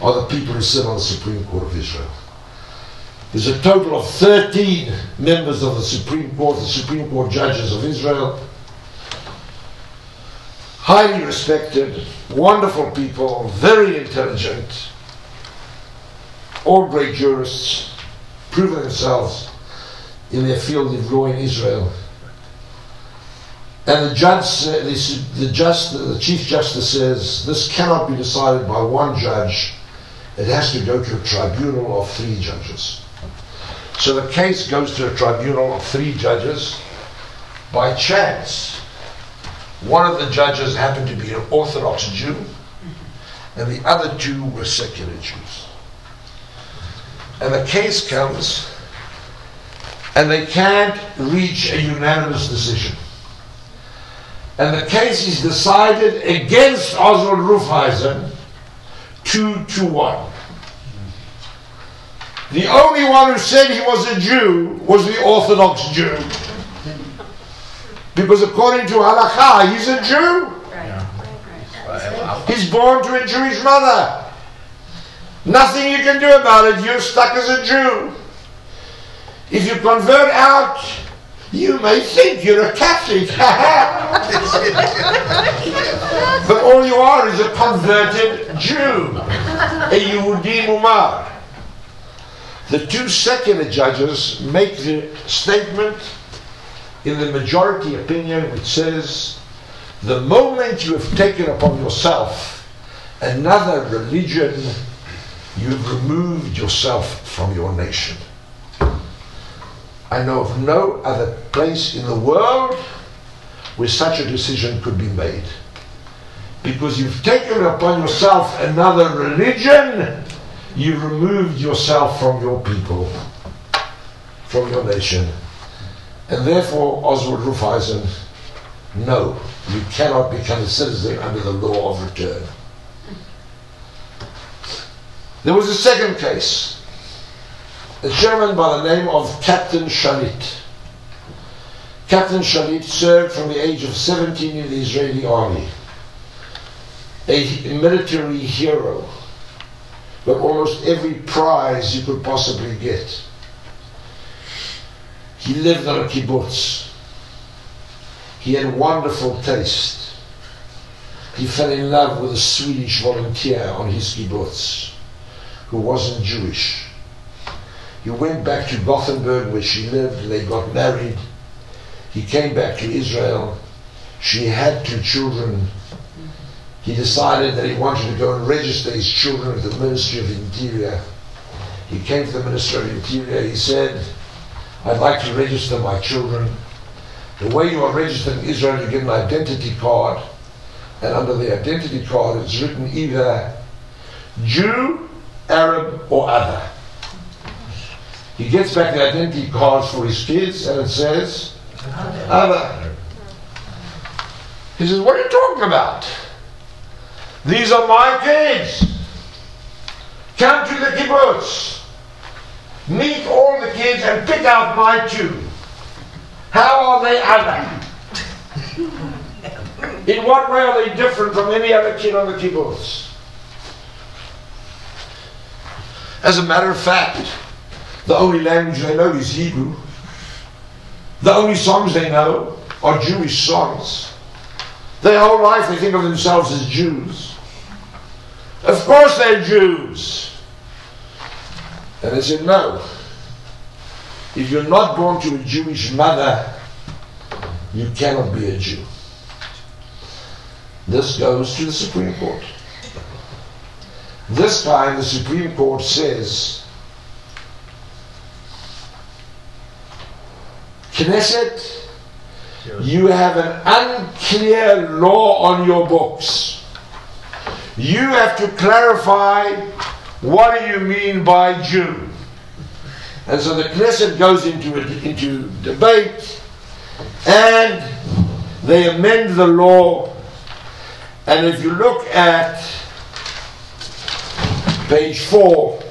Speaker 2: are the people who sit on the Supreme Court of Israel. There's a total of 13 members of the Supreme Court, the Supreme Court judges of Israel. Highly respected, wonderful people, very intelligent, all great jurists, proven themselves in their field of law in Israel. And the judge, the, just, the chief justice says this cannot be decided by one judge. It has to go to a tribunal of three judges. So the case goes to a tribunal of three judges. By chance, one of the judges happened to be an Orthodox Jew, and the other two were secular Jews. And the case comes, and they can't reach a unanimous decision. And the case is decided against Oswald Rufeisen, two to one. The only one who said he was a Jew was the Orthodox Jew. Because according to halakha, he's a Jew. He's born to a Jewish mother. Nothing you can do about it. You're stuck as a Jew. If you convert out, you may think you're a Catholic. but all you are is a converted Jew. A Yehudi Mumar. The two secular judges make the statement in the majority opinion which says the moment you have taken upon yourself another religion, you've removed yourself from your nation. I know of no other place in the world where such a decision could be made. Because you've taken upon yourself another religion, you've removed yourself from your people, from your nation. And therefore, Oswald Rufeisen, no, you cannot become a citizen under the law of return. There was a second case. A gentleman by the name of Captain Shalit. Captain Shalit served from the age of 17 in the Israeli army. A military hero. but almost every prize you could possibly get. He lived on a kibbutz. He had wonderful taste. He fell in love with a Swedish volunteer on his kibbutz who wasn't Jewish. He went back to Gothenburg where she lived. They got married. He came back to Israel. She had two children. He decided that he wanted to go and register his children with the Ministry of Interior. He came to the Ministry of Interior. He said, I'd like to register my children. The way you are registered in Israel, you get an identity card. And under the identity card, it's written either Jew, Arab, or other. He gets back the identity cards for his kids, and it says other. He says, What are you talking about? These are my kids. Come to the kibbutz. Meet all the kids and pick out my two. How are they other? In what way are they different from any other kid on the kibbutz? As a matter of fact, the only language they know is Hebrew. The only songs they know are Jewish songs. Their whole life they think of themselves as Jews. Of course they're Jews. And they said, no. If you're not born to a Jewish mother, you cannot be a Jew. This goes to the Supreme Court. This time the Supreme Court says Knesset, you have an unclear law on your books. You have to clarify what do you mean by Jew? And so the Knesset goes into, a, into debate and they amend the law. And if you look at page 4,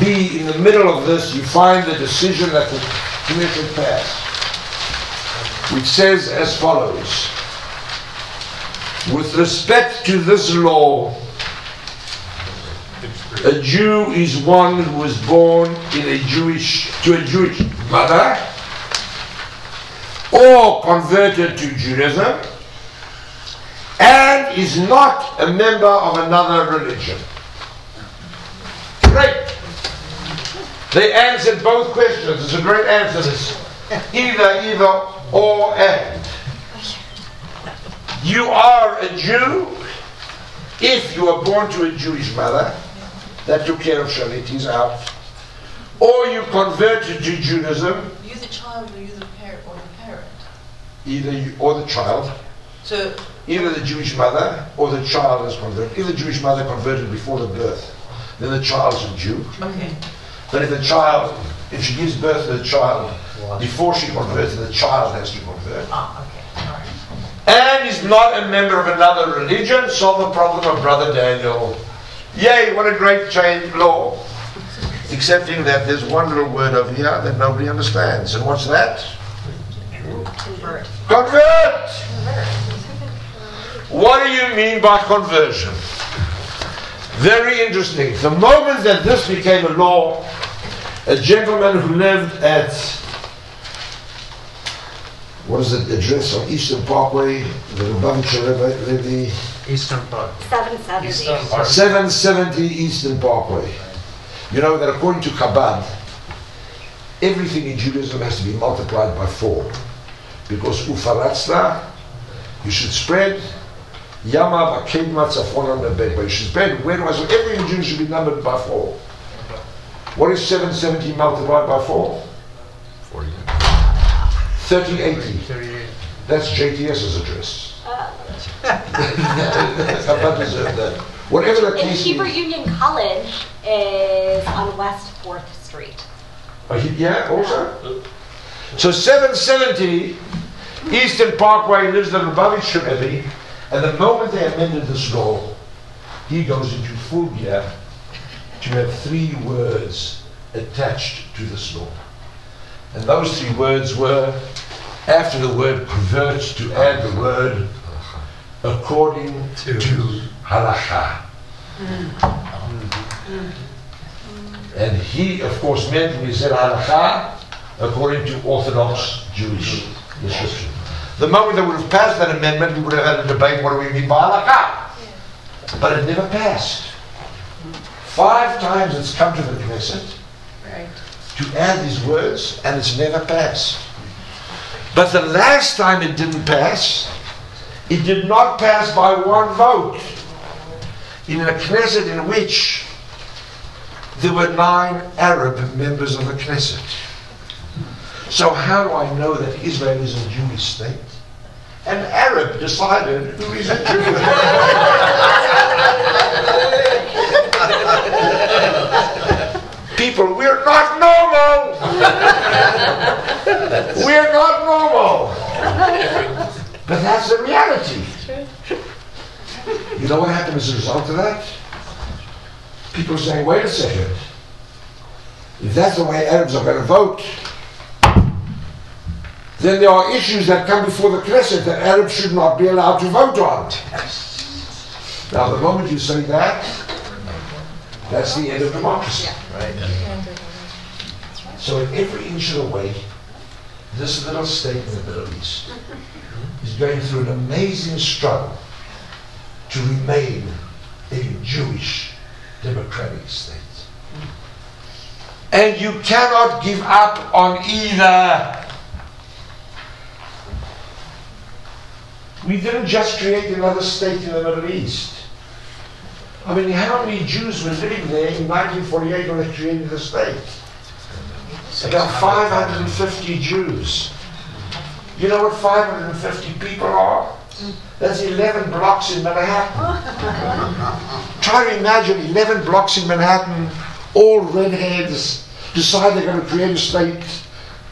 Speaker 2: B, in the middle of this, you find the decision that the Commission passed, which says as follows With respect to this law, A Jew is one who was born in a Jewish to a Jewish mother or converted to Judaism and is not a member of another religion. Great. They answered both questions. It's a great answer. This either, either, or and. You are a Jew if you are born to a Jewish mother. That took care of Shalitis out. Or you converted to Judaism,
Speaker 3: You the child or you the parent or the parent?
Speaker 2: either you or the child,
Speaker 3: So,
Speaker 2: either the Jewish mother or the child is converted. If the Jewish mother converted before the birth, then the child is a Jew.
Speaker 3: okay.
Speaker 2: But if the child, if she gives birth to the child before she converts, the child has to convert.
Speaker 3: Ah, okay. All right.
Speaker 2: And is not a member of another religion, solve the problem of Brother Daniel. Yay, what a great change law. Excepting that there's one little word over here that nobody understands. And what's that?
Speaker 3: Convert.
Speaker 2: Convert! What do you mean by conversion? Very interesting. The moment that this became a law, a gentleman who lived at what is the address on Eastern Parkway, the Lubavitcher Rebbe,
Speaker 4: Eastern Park.
Speaker 1: 770.
Speaker 4: Eastern Park.
Speaker 2: 770 Eastern Parkway. You know that according to Chabad, everything in Judaism has to be multiplied by four. Because ufaratzta, you should spread yama v'kedma tzafon al You should spread where so everything in Judaism should be numbered by four. What is 770 multiplied by four?
Speaker 4: 40.
Speaker 2: 3080.
Speaker 4: 38.
Speaker 2: That's JTS's address. Uh, Deserved that. Whatever the
Speaker 1: In
Speaker 2: case
Speaker 1: Hebrew
Speaker 2: is.
Speaker 1: Union College is on West 4th Street.
Speaker 2: Oh, he- Yeah, also? So 770 Eastern Parkway lives the Lubavitcher Rebbe, and the moment they amended this law, he goes into full gear to have three words attached to this law. And those three words were, after the word convert, to add the word according to, halakha. Mm. And he, of course, meant when he said halakha, according to Orthodox Jewish description. The moment they would have passed that amendment, we would have had a debate, what do we mean by halakha? But it never passed. Five times it's come to the Knesset
Speaker 3: Right.
Speaker 2: to add these words, and it's never passed. But the last time it didn't pass, it did not pass by one vote. In a Knesset in which there were nine Arab members of the Knesset. So how do I know that Israel is a Jewish state? An Arab decided who is a Jew. People, we're not normal. we're not normal. But that's the reality. You know what happened as a result of that? People are saying, wait a second. If that's the way Arabs are going to vote, then there are issues that come before the Knesset that Arabs should not be allowed to vote on. Now, the moment you say that, that's the end of democracy.
Speaker 4: Right.
Speaker 2: So in every inch of the way, this little state in the Middle East is going through an amazing struggle to remain a Jewish democratic state. And you cannot give up on either. We didn't just create another state in the Middle East. I mean, how many Jews were living there in 1948 when they created the state? About 550 Jews. You know what 550 people are? That's 11 blocks in Manhattan. Try to imagine 11 blocks in Manhattan, all redheads, decide they're going to create a state.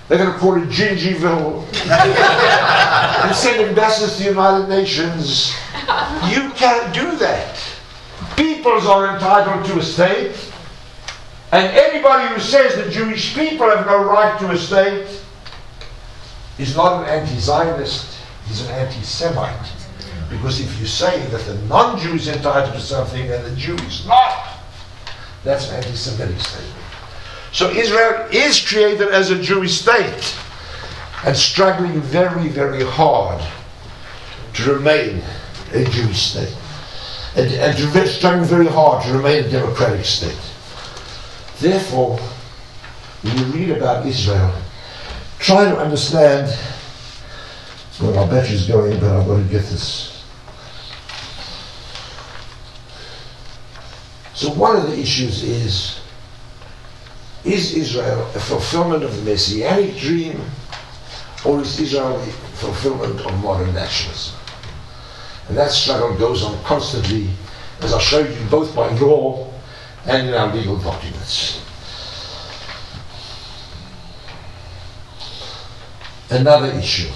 Speaker 2: They're going to call it Gingyville and send ambassadors to the United Nations. You can't do that. Peoples are entitled to a state. And anybody who says the Jewish people have no right to a state is not an anti-Zionist, he's an anti-Semite. Because if you say that the non-Jew is entitled to something and the Jew is not, That's an anti-Semitic statement. So Israel is created as a Jewish state and struggling very, very hard to remain a Jewish state. And, and to struggling very hard to remain a democratic state. Therefore, when you read about Israel, try to understand. where my battery's going, but I've got to get this. So, one of the issues is is Israel a fulfillment of the messianic dream, or is Israel a fulfillment of modern nationalism? And that struggle goes on constantly, as I showed you both by law and in our legal documents. Another issue.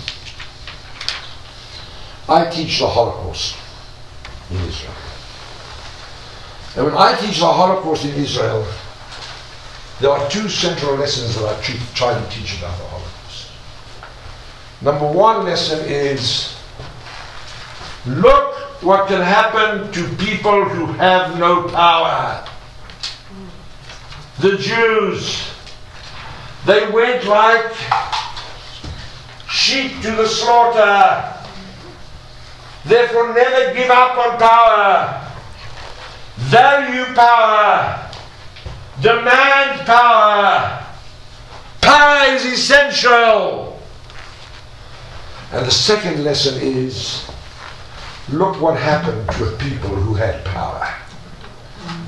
Speaker 2: I teach the Holocaust in Israel. And when I teach the Holocaust in Israel, there are two central lessons that I try to teach about the Holocaust. Number one lesson is look what can happen to people who have no power. The Jews, they went like sheep to the slaughter. Therefore, never give up on power. Value power. Demand power. Power is essential. And the second lesson is look what happened to people who had power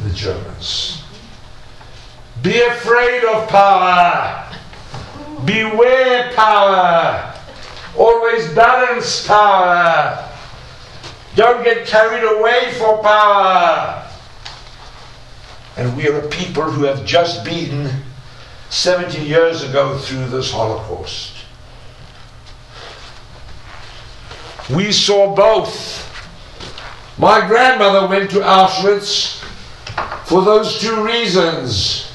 Speaker 2: the Germans. Be afraid of power. Beware power. Always balance power. Don't get carried away for power. And we are a people who have just been 70 years ago through this Holocaust. We saw both. My grandmother went to Auschwitz for those two reasons.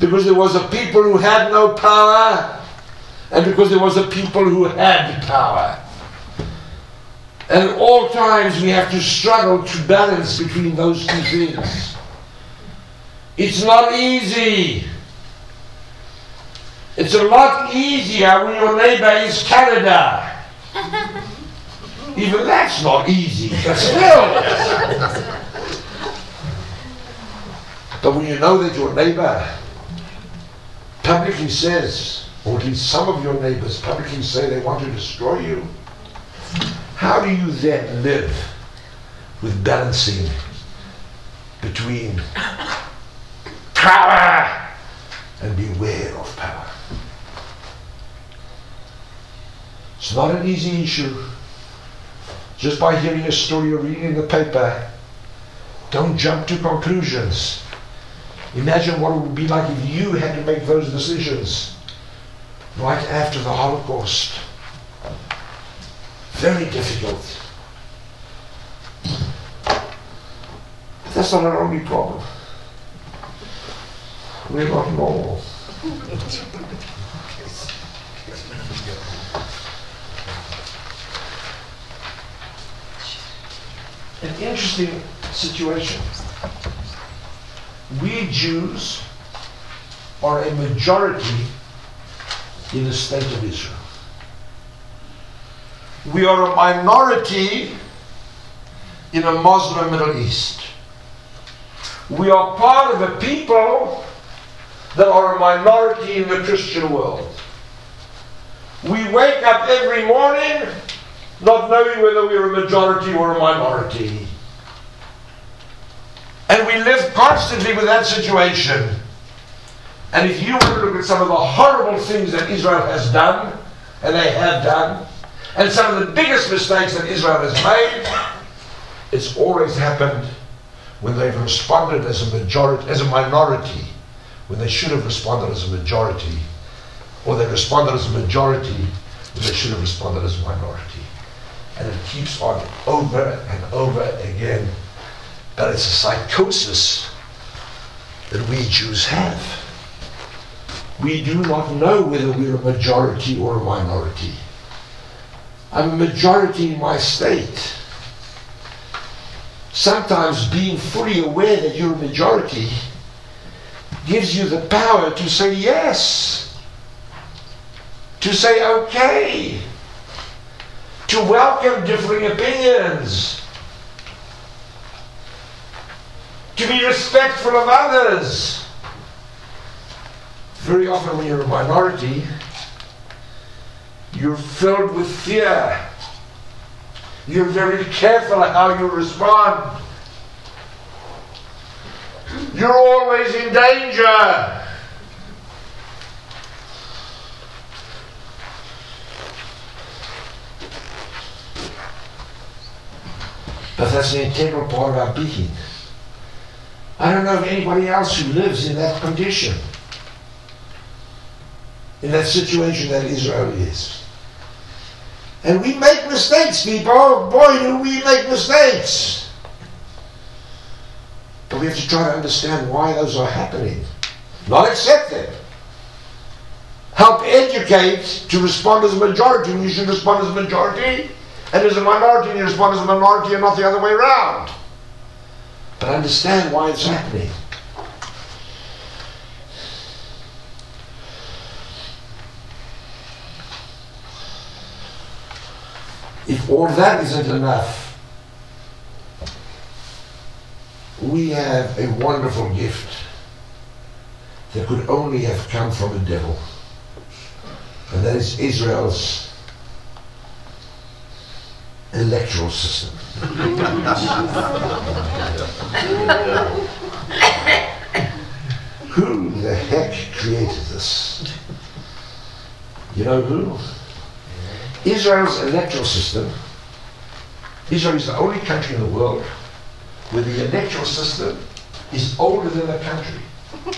Speaker 2: Because there was a people who had no power, and because there was a people who had power. And at all times we have to struggle to balance between those two things. It's not easy. It's a lot easier when your neighbor is Canada. Even that's not easy, but still. but when you know that your neighbor publicly says, or at least some of your neighbors publicly say they want to destroy you, how do you then live with balancing between power and beware of power? It's not an easy issue. Just by hearing a story or reading in the paper, don't jump to conclusions. Imagine what it would be like if you had to make those decisions right after the Holocaust. Very difficult. But that's not our only problem. We're not normal. An interesting situation. We Jews are a majority in the state of Israel. We are a minority in a Muslim Middle East. We are part of a people that are a minority in the Christian world. We wake up every morning not knowing whether we're a majority or a minority. And we live constantly with that situation. And if you were to look at some of the horrible things that Israel has done, and they have done, and some of the biggest mistakes that Israel has made, it's always happened when they've responded as a majority, as a minority, when they should have responded as a majority, or they responded as a majority when they should have responded as a minority. And it keeps on over and over again. But it's a psychosis that we Jews have. We do not know whether we're a majority or a minority. I'm a majority in my state. Sometimes being fully aware that you're a majority gives you the power to say yes, to say okay, to welcome differing opinions, to be respectful of others. Very often, when you're a minority, you're filled with fear. You're very careful how you respond. You're always in danger. But that's an integral part of our being. I don't know of anybody else who lives in that condition, in that situation that Israel is. And we make mistakes, people. Boy, do we make mistakes. But we have to try to understand why those are happening, not accept them. Help educate to respond as a majority when you should respond as a majority, and as a minority you respond as a minority and not the other way around. But understand why it's happening. All that isn't enough, we have a wonderful gift that could only have come from the devil. And that is Israel's electoral system. who the heck created this? You know who? Israel's electoral system. Israel is the only country in the world where the electoral system is older than the country.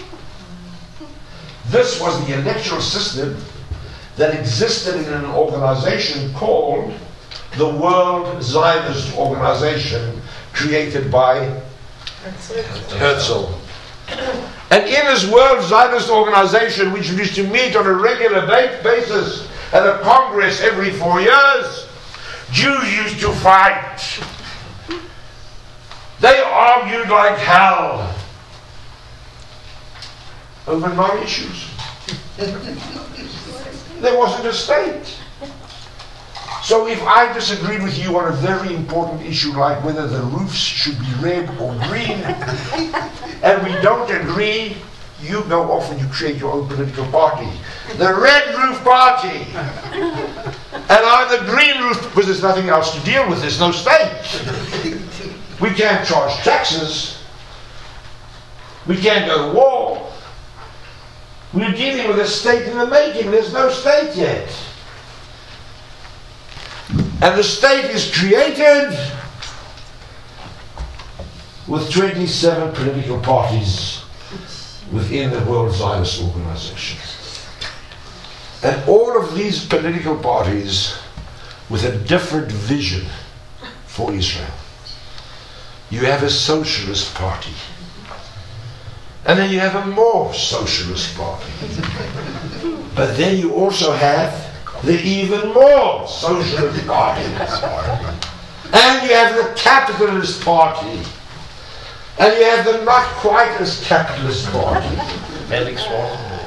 Speaker 2: This was the electoral system that existed in an organization called the World Zionist Organization, created by Herzl. And in this World Zionist Organization, which used to meet on a regular ba- basis at a Congress every four years, Jews used to fight. They argued like hell over non issues. there wasn't a state. So if I disagreed with you on a very important issue like whether the roofs should be red or green, and we don't agree, you go off and you create your own political party. The red roof party. And I'm the green roof because there's nothing else to deal with. There's no state. We can't charge taxes. We can't go to war. We're dealing with a state in the making. There's no state yet. And the state is created with 27 political parties within the World Zionist Organization. And all of these political parties with a different vision for Israel. You have a socialist party. And then you have a more socialist party. but then you also have the even more socialist party. And you have the capitalist party. And you have the not quite as capitalist party.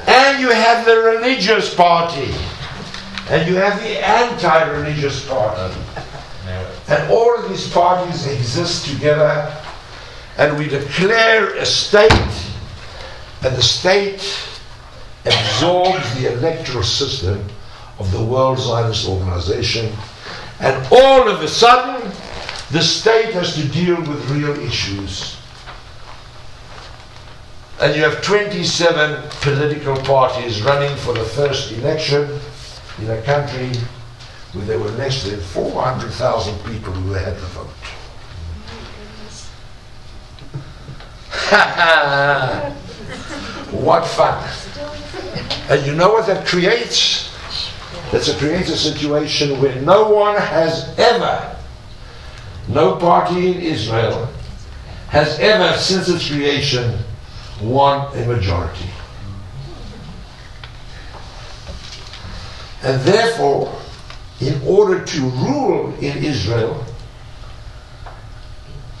Speaker 2: And you have the religious party. And you have the anti religious party. And all of these parties exist together. And we declare a state. And the state absorbs the electoral system of the World Zionist Organization. And all of a sudden, the state has to deal with real issues. And you have 27 political parties running for the first election in a country where there were less than 400,000 people who had the vote. what fun! And you know what that creates? That creates a situation where no one has ever, no party in Israel, has ever, since its creation, won a majority. And therefore, in order to rule in Israel,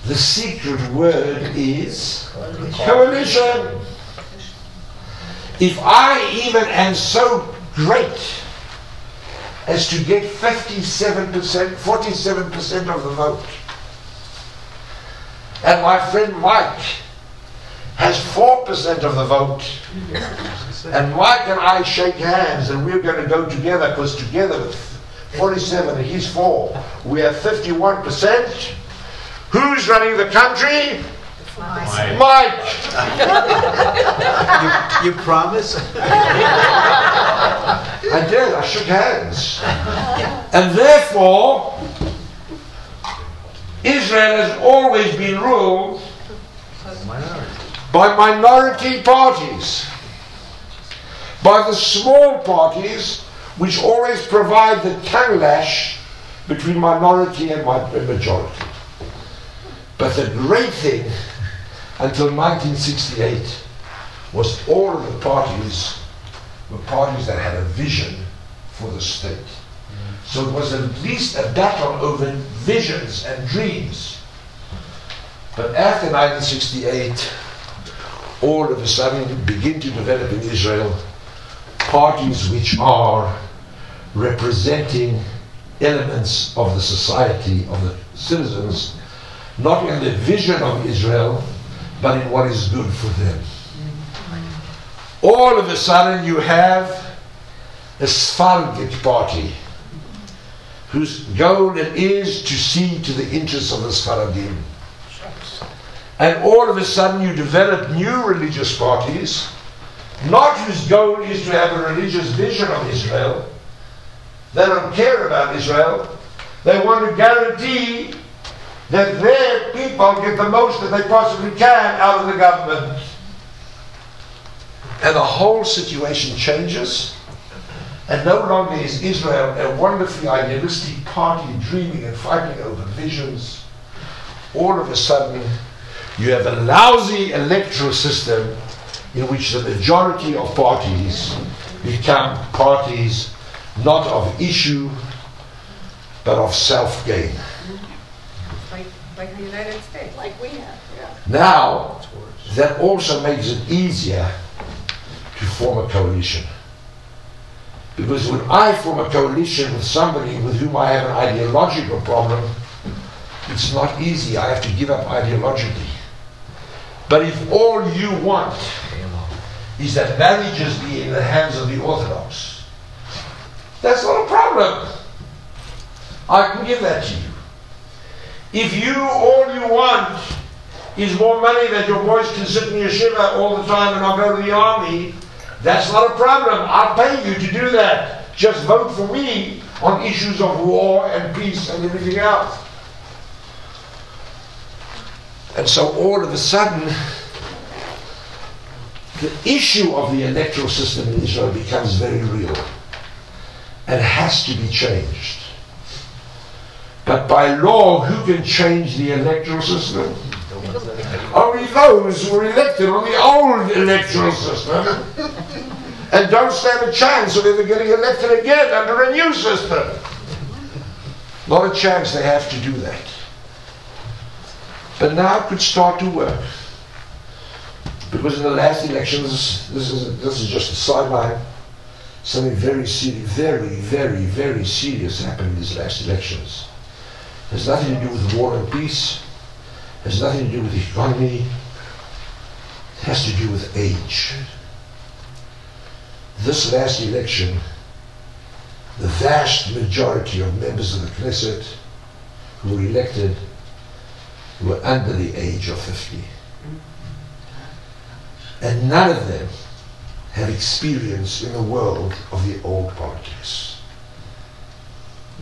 Speaker 2: the secret word is coalition. if I even am so great as to get 57%, 47% of the vote, and my friend Mike has 4% of the vote, and Mike and I shake hands and we're going to go together because together with 47 and he's 4, we have 51%. Who's running the country? Mike.
Speaker 7: You promise?
Speaker 2: I did. I shook hands. And therefore, Israel has always been ruled by minority parties, by the small parties which always provide the tongue lash between minority and majority. But the great thing until 1968 was all of the parties were parties that had a vision for the state. So it was at least a battle over visions and dreams. But after 1968, all of a sudden begin to develop in Israel parties which are representing elements of the society, of the citizens, not in the vision of Israel, but in what is good for them. All of a sudden, you have a Sephardic party whose goal it is to see to the interests of the Sephardim. And all of a sudden, you develop new religious parties, not whose goal is to have a religious vision of Israel. They don't care about Israel. They want to guarantee that their people get the most that they possibly can out of the government. And the whole situation changes. And no longer is Israel a wonderfully idealistic party dreaming and fighting over visions. All of a sudden, you have a lousy electoral system in which the majority of parties become parties not of issue but of self gain.
Speaker 3: Like, like the United States. Like we have, yeah.
Speaker 2: Now, that also makes it easier to form a coalition. Because when I form a coalition with somebody with whom I have an ideological problem, it's not easy. I have to give up ideologically. But if all you want is that marriages be in the hands of the Orthodox, that's not a problem. I can give that to you. If you, all you want is more money that your boys can sit in your yeshiva all the time and not go to the army, that's not a problem. I'll pay you to do that. Just vote for me on issues of war and peace and everything else. And so all of a sudden, the issue of the electoral system in Israel becomes very real and has to be changed. But by law, who can change the electoral system? Only those who were elected on the old electoral system and don't stand a chance of ever getting elected again under a new system. Not a chance they have to do that. But now it could start to work. Because in the last elections, this is, this is just a sideline, something very serious, very, very, very serious happened in these last elections. It has nothing to do with war and peace, it has nothing to do with the economy, it has to do with age. This last election, the vast majority of members of the Knesset who were elected were under the age of 50. And none of them have experience in the world of the old politics.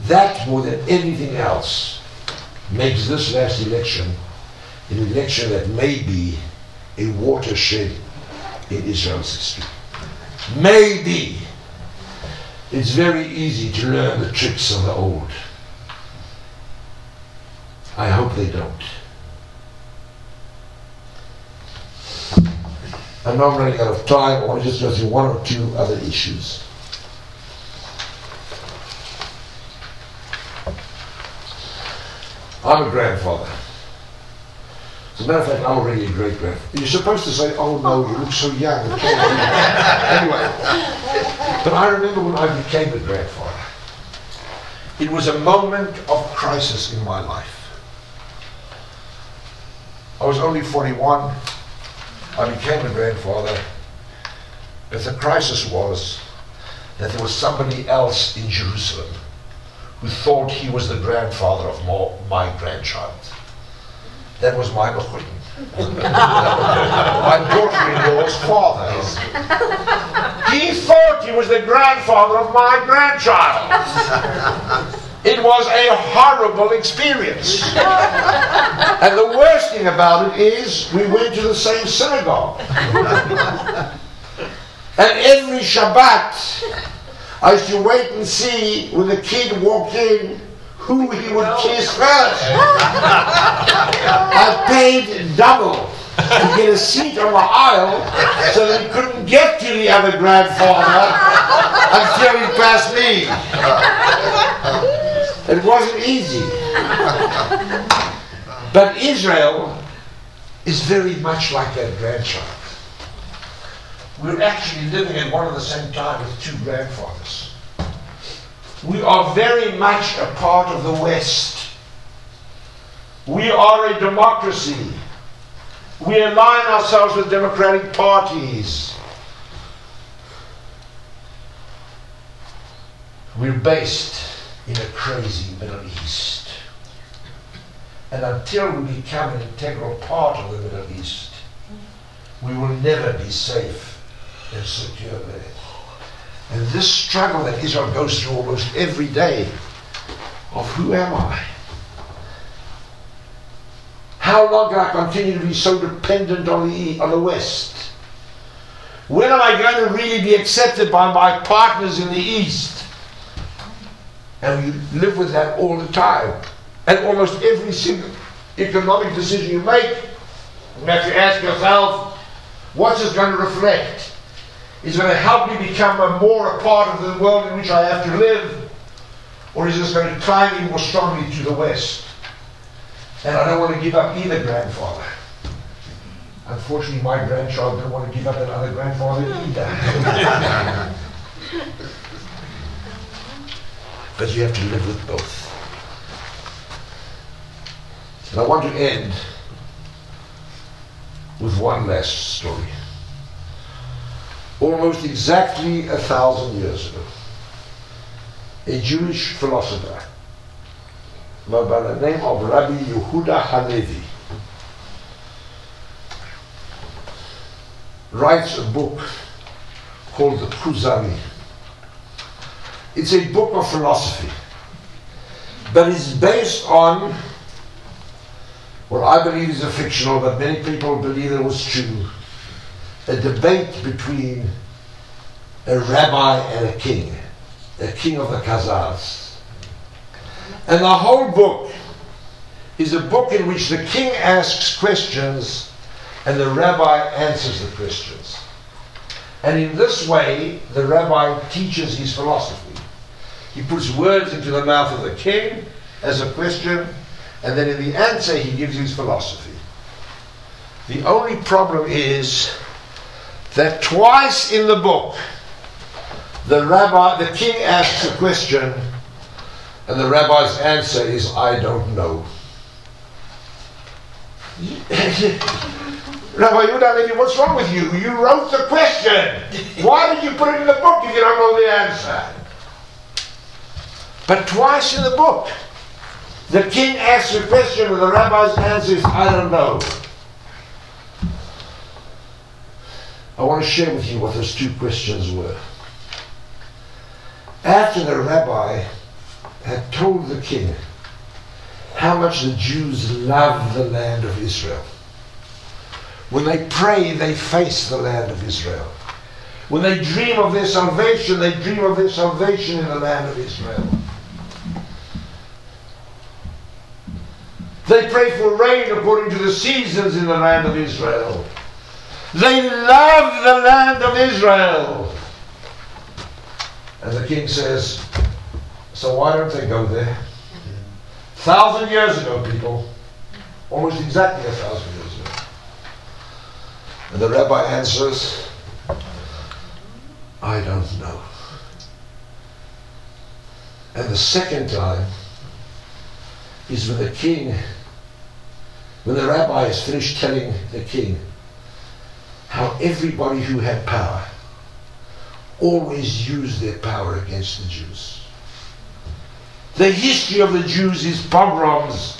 Speaker 2: That, more than anything else, makes this last election an election that may be a watershed in Israel's history. Maybe. It's very easy to learn the tricks of the old. I hope they don't. I know I'm running out of time. I want to just go through one or two other issues. I'm a grandfather. As a matter of fact, I'm already a great grandfather. You're supposed to say, oh no, you look so young. anyway, but I remember when I became a grandfather. It was a moment of crisis in my life. I was only 41. I became a grandfather. But the crisis was that there was somebody else in Jerusalem who thought he was the grandfather of my grandchild. That was my mechutan. my daughter-in-law's father. He thought he was the grandfather of my grandchild. It was a horrible experience. and the worst thing about it is we went to the same synagogue. and every Shabbat, I used to wait and see when the kid walked in who he would kiss first. I paid double to get a seat on the aisle so that he couldn't get to the other grandfather until he passed me. It wasn't easy. But Israel is very much like that grandchild. We're actually living at one and the same time with two grandfathers. We are very much a part of the West. We are a democracy. We align ourselves with democratic parties. We're based in a crazy Middle East. And until we become an integral part of the Middle East, we will never be safe and secure there. And this struggle that Israel goes through almost every day of who am I? How long can I continue to be so dependent on the, on the West? When am I going to really be accepted by my partners in the East? And we live with that all the time. And almost every single economic decision you make, you have to ask yourself, what's this going to reflect? Is it going to help me become a more a part of the world in which I have to live? Or is this going to tie me more strongly to the West? And I don't want to give up either grandfather. Unfortunately, my grandchild don't want to give up another grandfather either. but you have to live with both. And I want to end with one last story almost exactly a thousand years ago, a Jewish philosopher by the name of Rabbi Yehuda Halevi writes a book called the Kuzari. It's a book of philosophy, but it's based on what I believe is a fictional, but many people believe it was true a debate between a rabbi and a king, a king of the Khazars. And the whole book is a book in which the king asks questions and the rabbi answers the questions. And in this way, the rabbi teaches his philosophy. He puts words into the mouth of the king as a question, and then in the answer, he gives his philosophy. The only problem is that twice in the book the rabbi, the king asks a question, and the rabbi's answer is, I don't know. Rabbi Yudah what's wrong with you? You wrote the question. Why did you put it in the book if you don't know the answer? But twice in the book, the king asks a question and the rabbi's answer is, I don't know. I want to share with you what those two questions were. After the rabbi had told the king how much the Jews love the land of Israel, when they pray, they face the land of Israel. When they dream of their salvation, they dream of their salvation in the land of Israel. They pray for rain according to the seasons in the land of Israel. They love the land of Israel. And the king says, So why don't they go there? Thousand years ago, people, almost exactly a thousand years ago. And the rabbi answers, I don't know. And the second time is when the king, when the rabbi is finished telling the king how everybody who had power always used their power against the Jews. The history of the Jews is pogroms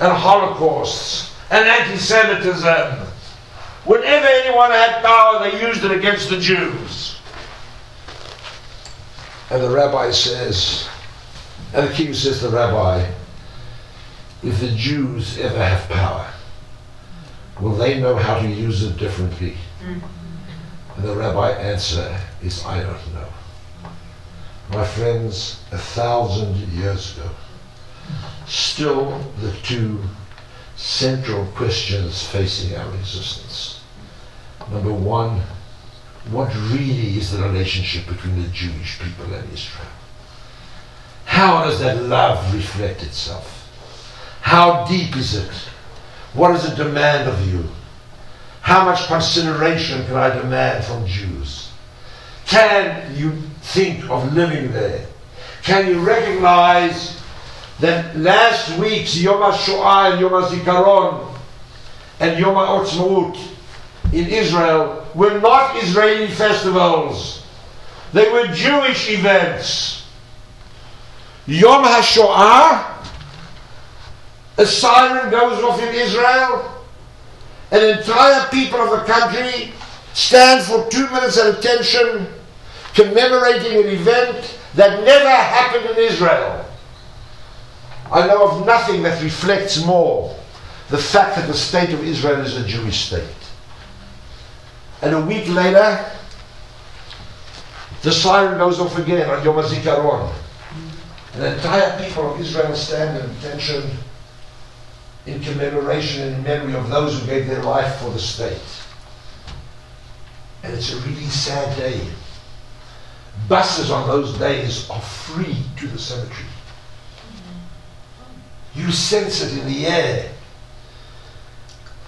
Speaker 2: and holocausts and anti-Semitism. Whenever anyone had power, they used it against the Jews. And the rabbi says, and the king says to the rabbi, if the Jews ever have power, will they know how to use it differently? Mm-hmm. And the rabbi answer is, I don't know. My friends, a thousand years ago, still the two central questions facing our existence. Number one, what really is the relationship between the Jewish people and Israel? How does that love reflect itself? How deep is it? What does it demand of you? How much consideration can I demand from Jews? Can you think of living there? Can you recognize that last week's Yom HaShoah and Yom HaZikaron and Yom HaAtzmaut in Israel were not Israeli festivals. They were Jewish events. Yom HaShoah, a siren goes off in Israel, an entire people of the country stand for two minutes at attention commemorating an event that never happened in Israel. I know of nothing that reflects more the fact that the state of Israel is a Jewish state. And a week later, the siren goes off again on Yom HaZikaron. An entire people of Israel stand at attention in commemoration and in memory of those who gave their life for the state. And it's a really sad day. Buses on those days are free to the cemetery. You sense it in the air.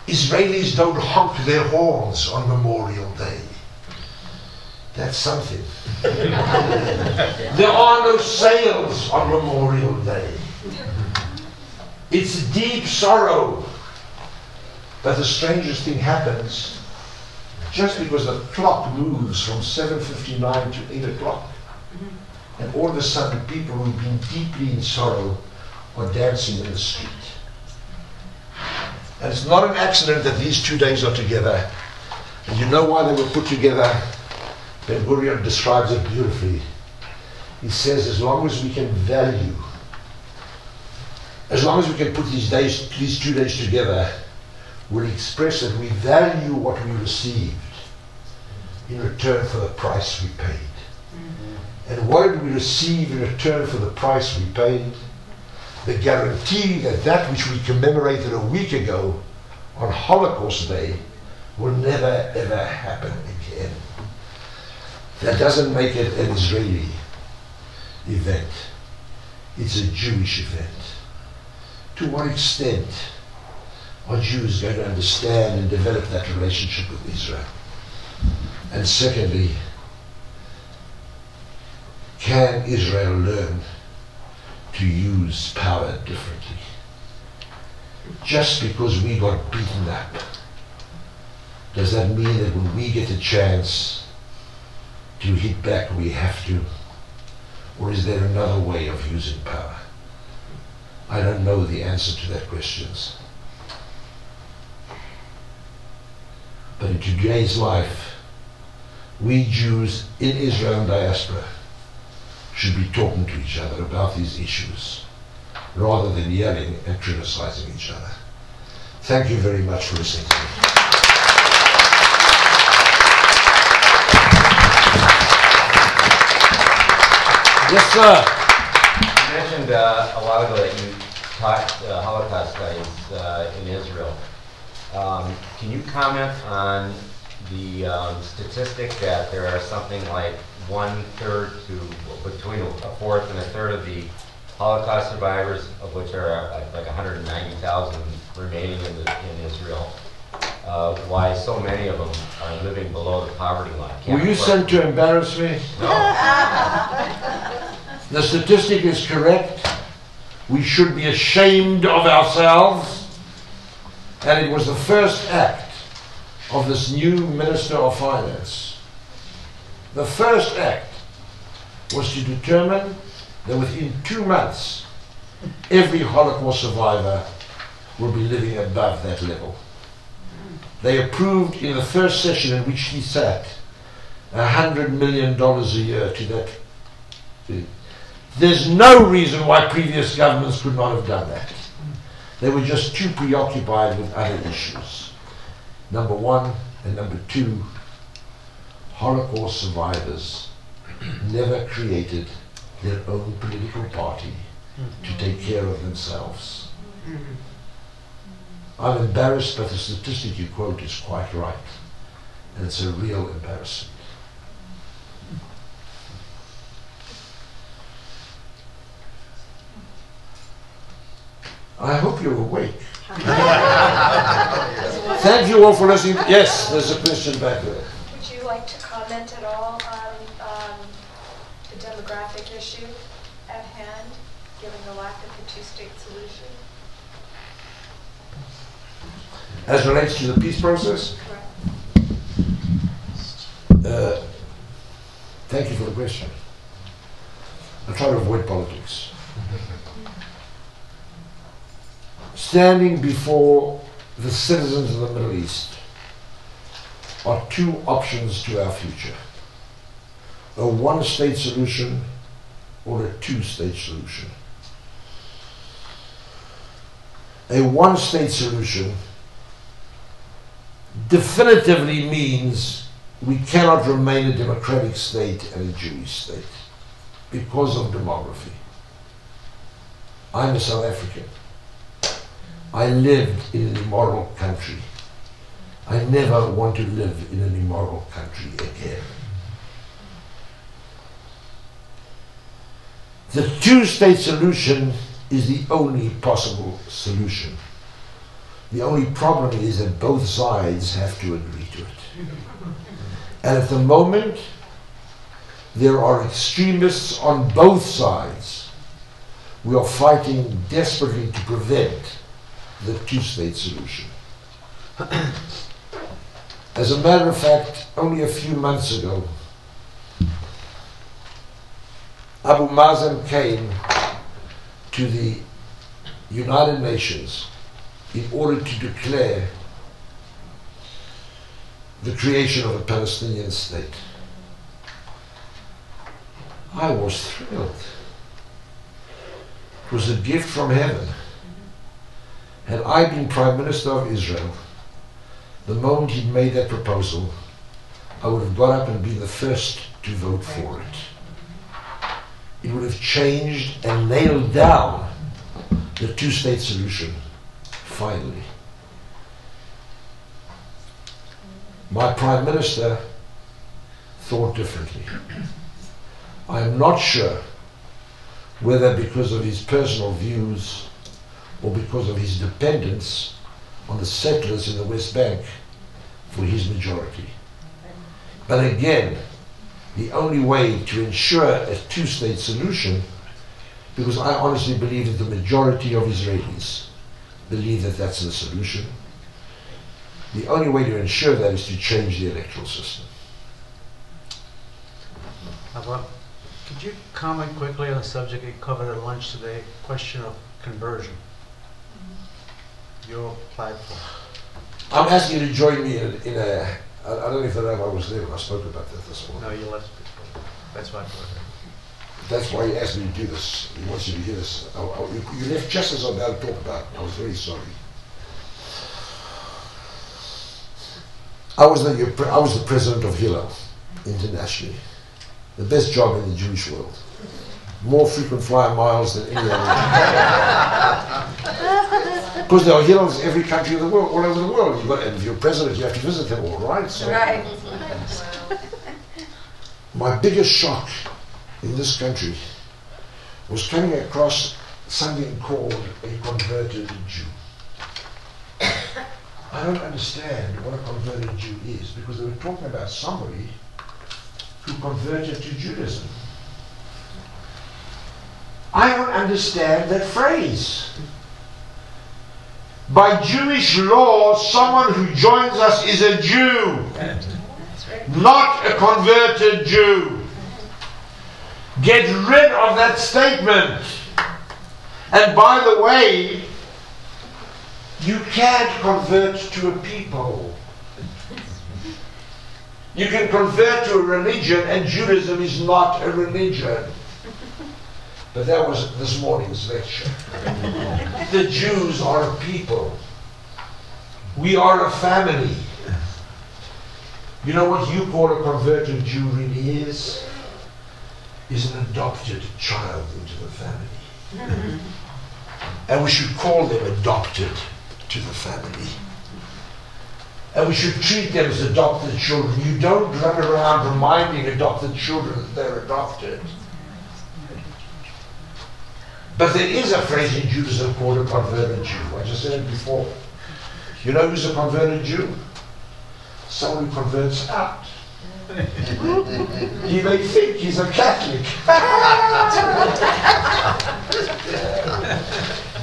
Speaker 2: Israelis don't honk their horns on Memorial Day. That's something. there are no sales on Memorial Day. It's deep sorrow. But the strangest thing happens just because the clock moves from 7.59 to 8 o'clock. Mm-hmm. And all of a sudden, people who've been deeply in sorrow are dancing in the street. And it's not an accident that these two days are together. And you know why they were put together? Ben Gurion describes it beautifully. He says, as long as we can value, as long as we can put these days, these two days together, we'll express that we value what we received in return for the price we paid. Mm-hmm. And what did we receive in return for the price we paid? The guarantee that that which we commemorated a week ago on Holocaust Day will never ever happen again. That doesn't make it an Israeli event. It's a Jewish event. To what extent are Jews going to understand and develop that relationship with Israel? And secondly, can Israel learn to use power differently? Just because we got beaten up, does that mean that when we get a chance to hit back, we have to? Or is there another way of using power? I don't know the answer to that question. But in today's life, we Jews in Israel and diaspora should be talking to each other about these issues rather than yelling and criticizing each other. Thank you very much for listening to me. Yes, sir.
Speaker 7: You mentioned uh, a while ago that you Holocaust studies uh, in Israel. Um, Can you comment on the um, statistic that there are something like one-third to, between a fourth and a third of the Holocaust survivors, of which are uh, like 190,000 remaining in the- in Israel, uh, why so many of them are living below the poverty line. Can't
Speaker 2: Were you sent to embarrass me? No. The statistic is correct. We should be ashamed of ourselves. And it was the first act of this new Minister of Finance. The first act was to determine that within two months, every Holocaust survivor will be living above that level. They approved in the first session in which he sat a hundred million dollars a year to that. There's no reason why previous governments could not have done that. They were just too preoccupied with other issues. Number one and number two, Holocaust survivors never created their own political party to take care of themselves. I'm embarrassed, but the statistic you quote is quite right. And it's a real embarrassment. I hope you're awake. Thank you all for listening. Yes, there's a question back there.
Speaker 8: Would you like to comment at all on um, the demographic issue at hand, given the lack of a two-state solution?
Speaker 2: As relates to the peace process, uh, thank you for the question. I try to avoid politics. Standing before the citizens of the Middle East are two options to our future a one state solution or a two state solution. A one state solution definitively means we cannot remain a democratic state and a Jewish state because of demography. I'm a South African. I lived in an immoral country. I never want to live in an immoral country again. The two state solution is the only possible solution. The only problem is that both sides have to agree to it. And at the moment, there are extremists on both sides. We are fighting desperately to prevent the two state solution. As a matter of fact, only a few months ago, Abu Mazen came to the United Nations in order to declare the creation of a Palestinian state. I was thrilled. It was a gift from heaven. Had I been Prime Minister of Israel, the moment he made that proposal, I would have got up and been the first to vote for it. It would have changed and nailed down the two state solution finally. My Prime Minister thought differently. I'm not sure whether because of his personal views or because of his dependence on the settlers in the West Bank for his majority. But again, the only way to ensure a two state solution, because I honestly believe that the majority of Israelis believe that that's the solution, the only way to ensure that is to change the electoral system.
Speaker 9: About, could you comment quickly on the subject you covered at lunch today, question of conversion? Your platform.
Speaker 2: I'm asking you to join me in, in a. I I don't know if I was there when I spoke about that this morning.
Speaker 9: No, you left before. That's why I brought it.
Speaker 2: That's why he asked me to do this. He wants you to hear this. I, I, you, you left just as I was about to talk about. I was very sorry. I was the I was the president of Hillel internationally, the best job in the Jewish world. More frequent flyer miles than any other. Because there are Hillels in every country of the world, all over the world. You've got, and if you're president, you have to visit them all, right? So
Speaker 6: Right.
Speaker 2: my biggest shock in this country was coming across something called a converted Jew. I don't understand what a converted Jew is because they were talking about somebody who converted to Judaism. I don't understand that phrase. By Jewish law, someone who joins us is a Jew, not a converted Jew. Get rid of that statement. And by the way, you can't convert to a people. You can convert to a religion, and Judaism is not a religion. But that was this morning's lecture. the Jews are a people. We are a family. You know what you call a converted Jew really is? Is an adopted child into the family. And we should call them adopted to the family. And we should treat them as adopted children. You don't run around reminding adopted children that they're adopted. But there is a phrase in Judaism called a converted Jew. I just said it before. You know who's a converted Jew? Someone who converts out. he may think he's a Catholic.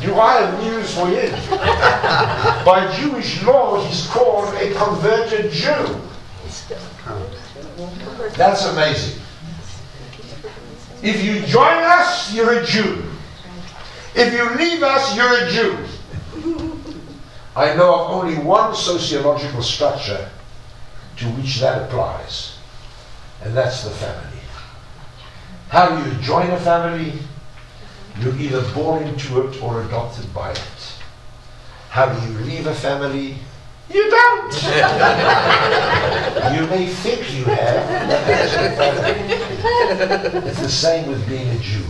Speaker 2: Do I have news for you? By Jewish law, he's called a converted Jew. That's amazing. If you join us, you're a Jew. If you leave us, you're a Jew. I know of only one sociological structure to which that applies, and that's the family. How do you join a family? You're either born into it or adopted by it. How do you leave a family? You don't. you may think you have. but that's your family. It's the same with being a Jew.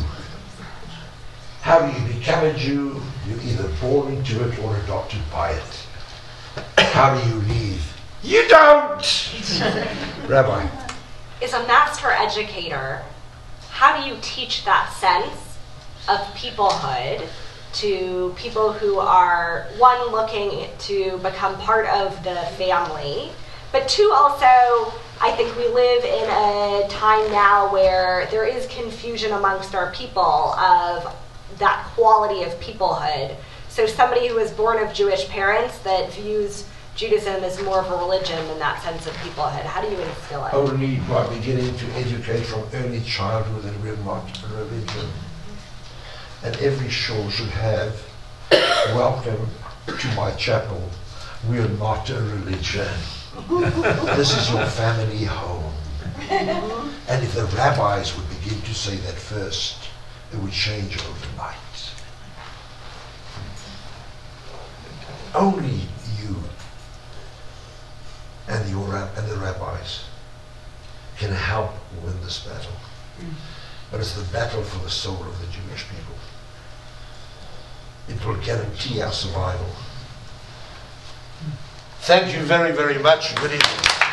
Speaker 2: How do you become a Jew? You're either born into it or adopted by it. How do you leave? You don't! Rabbi.
Speaker 1: Is a master educator, how do you teach that sense of peoplehood to people who are, one, looking to become part of the family, but two, also, I think we live in a time now where there is confusion amongst our people of that quality of peoplehood. So somebody who is born of Jewish parents that views Judaism as more of a religion than that sense of peoplehood. How do you instill it?
Speaker 2: Only by beginning to educate from early childhood that we're not a religion. And every shul should have, welcome to my chapel. We are not a religion. this is your family home. And if the rabbis would begin to say that first, it would change overnight. Only you and, your, and the rabbis can help win this battle. But it's the battle for the soul of the Jewish people. It will guarantee our survival. Thank you very, very much. Good evening.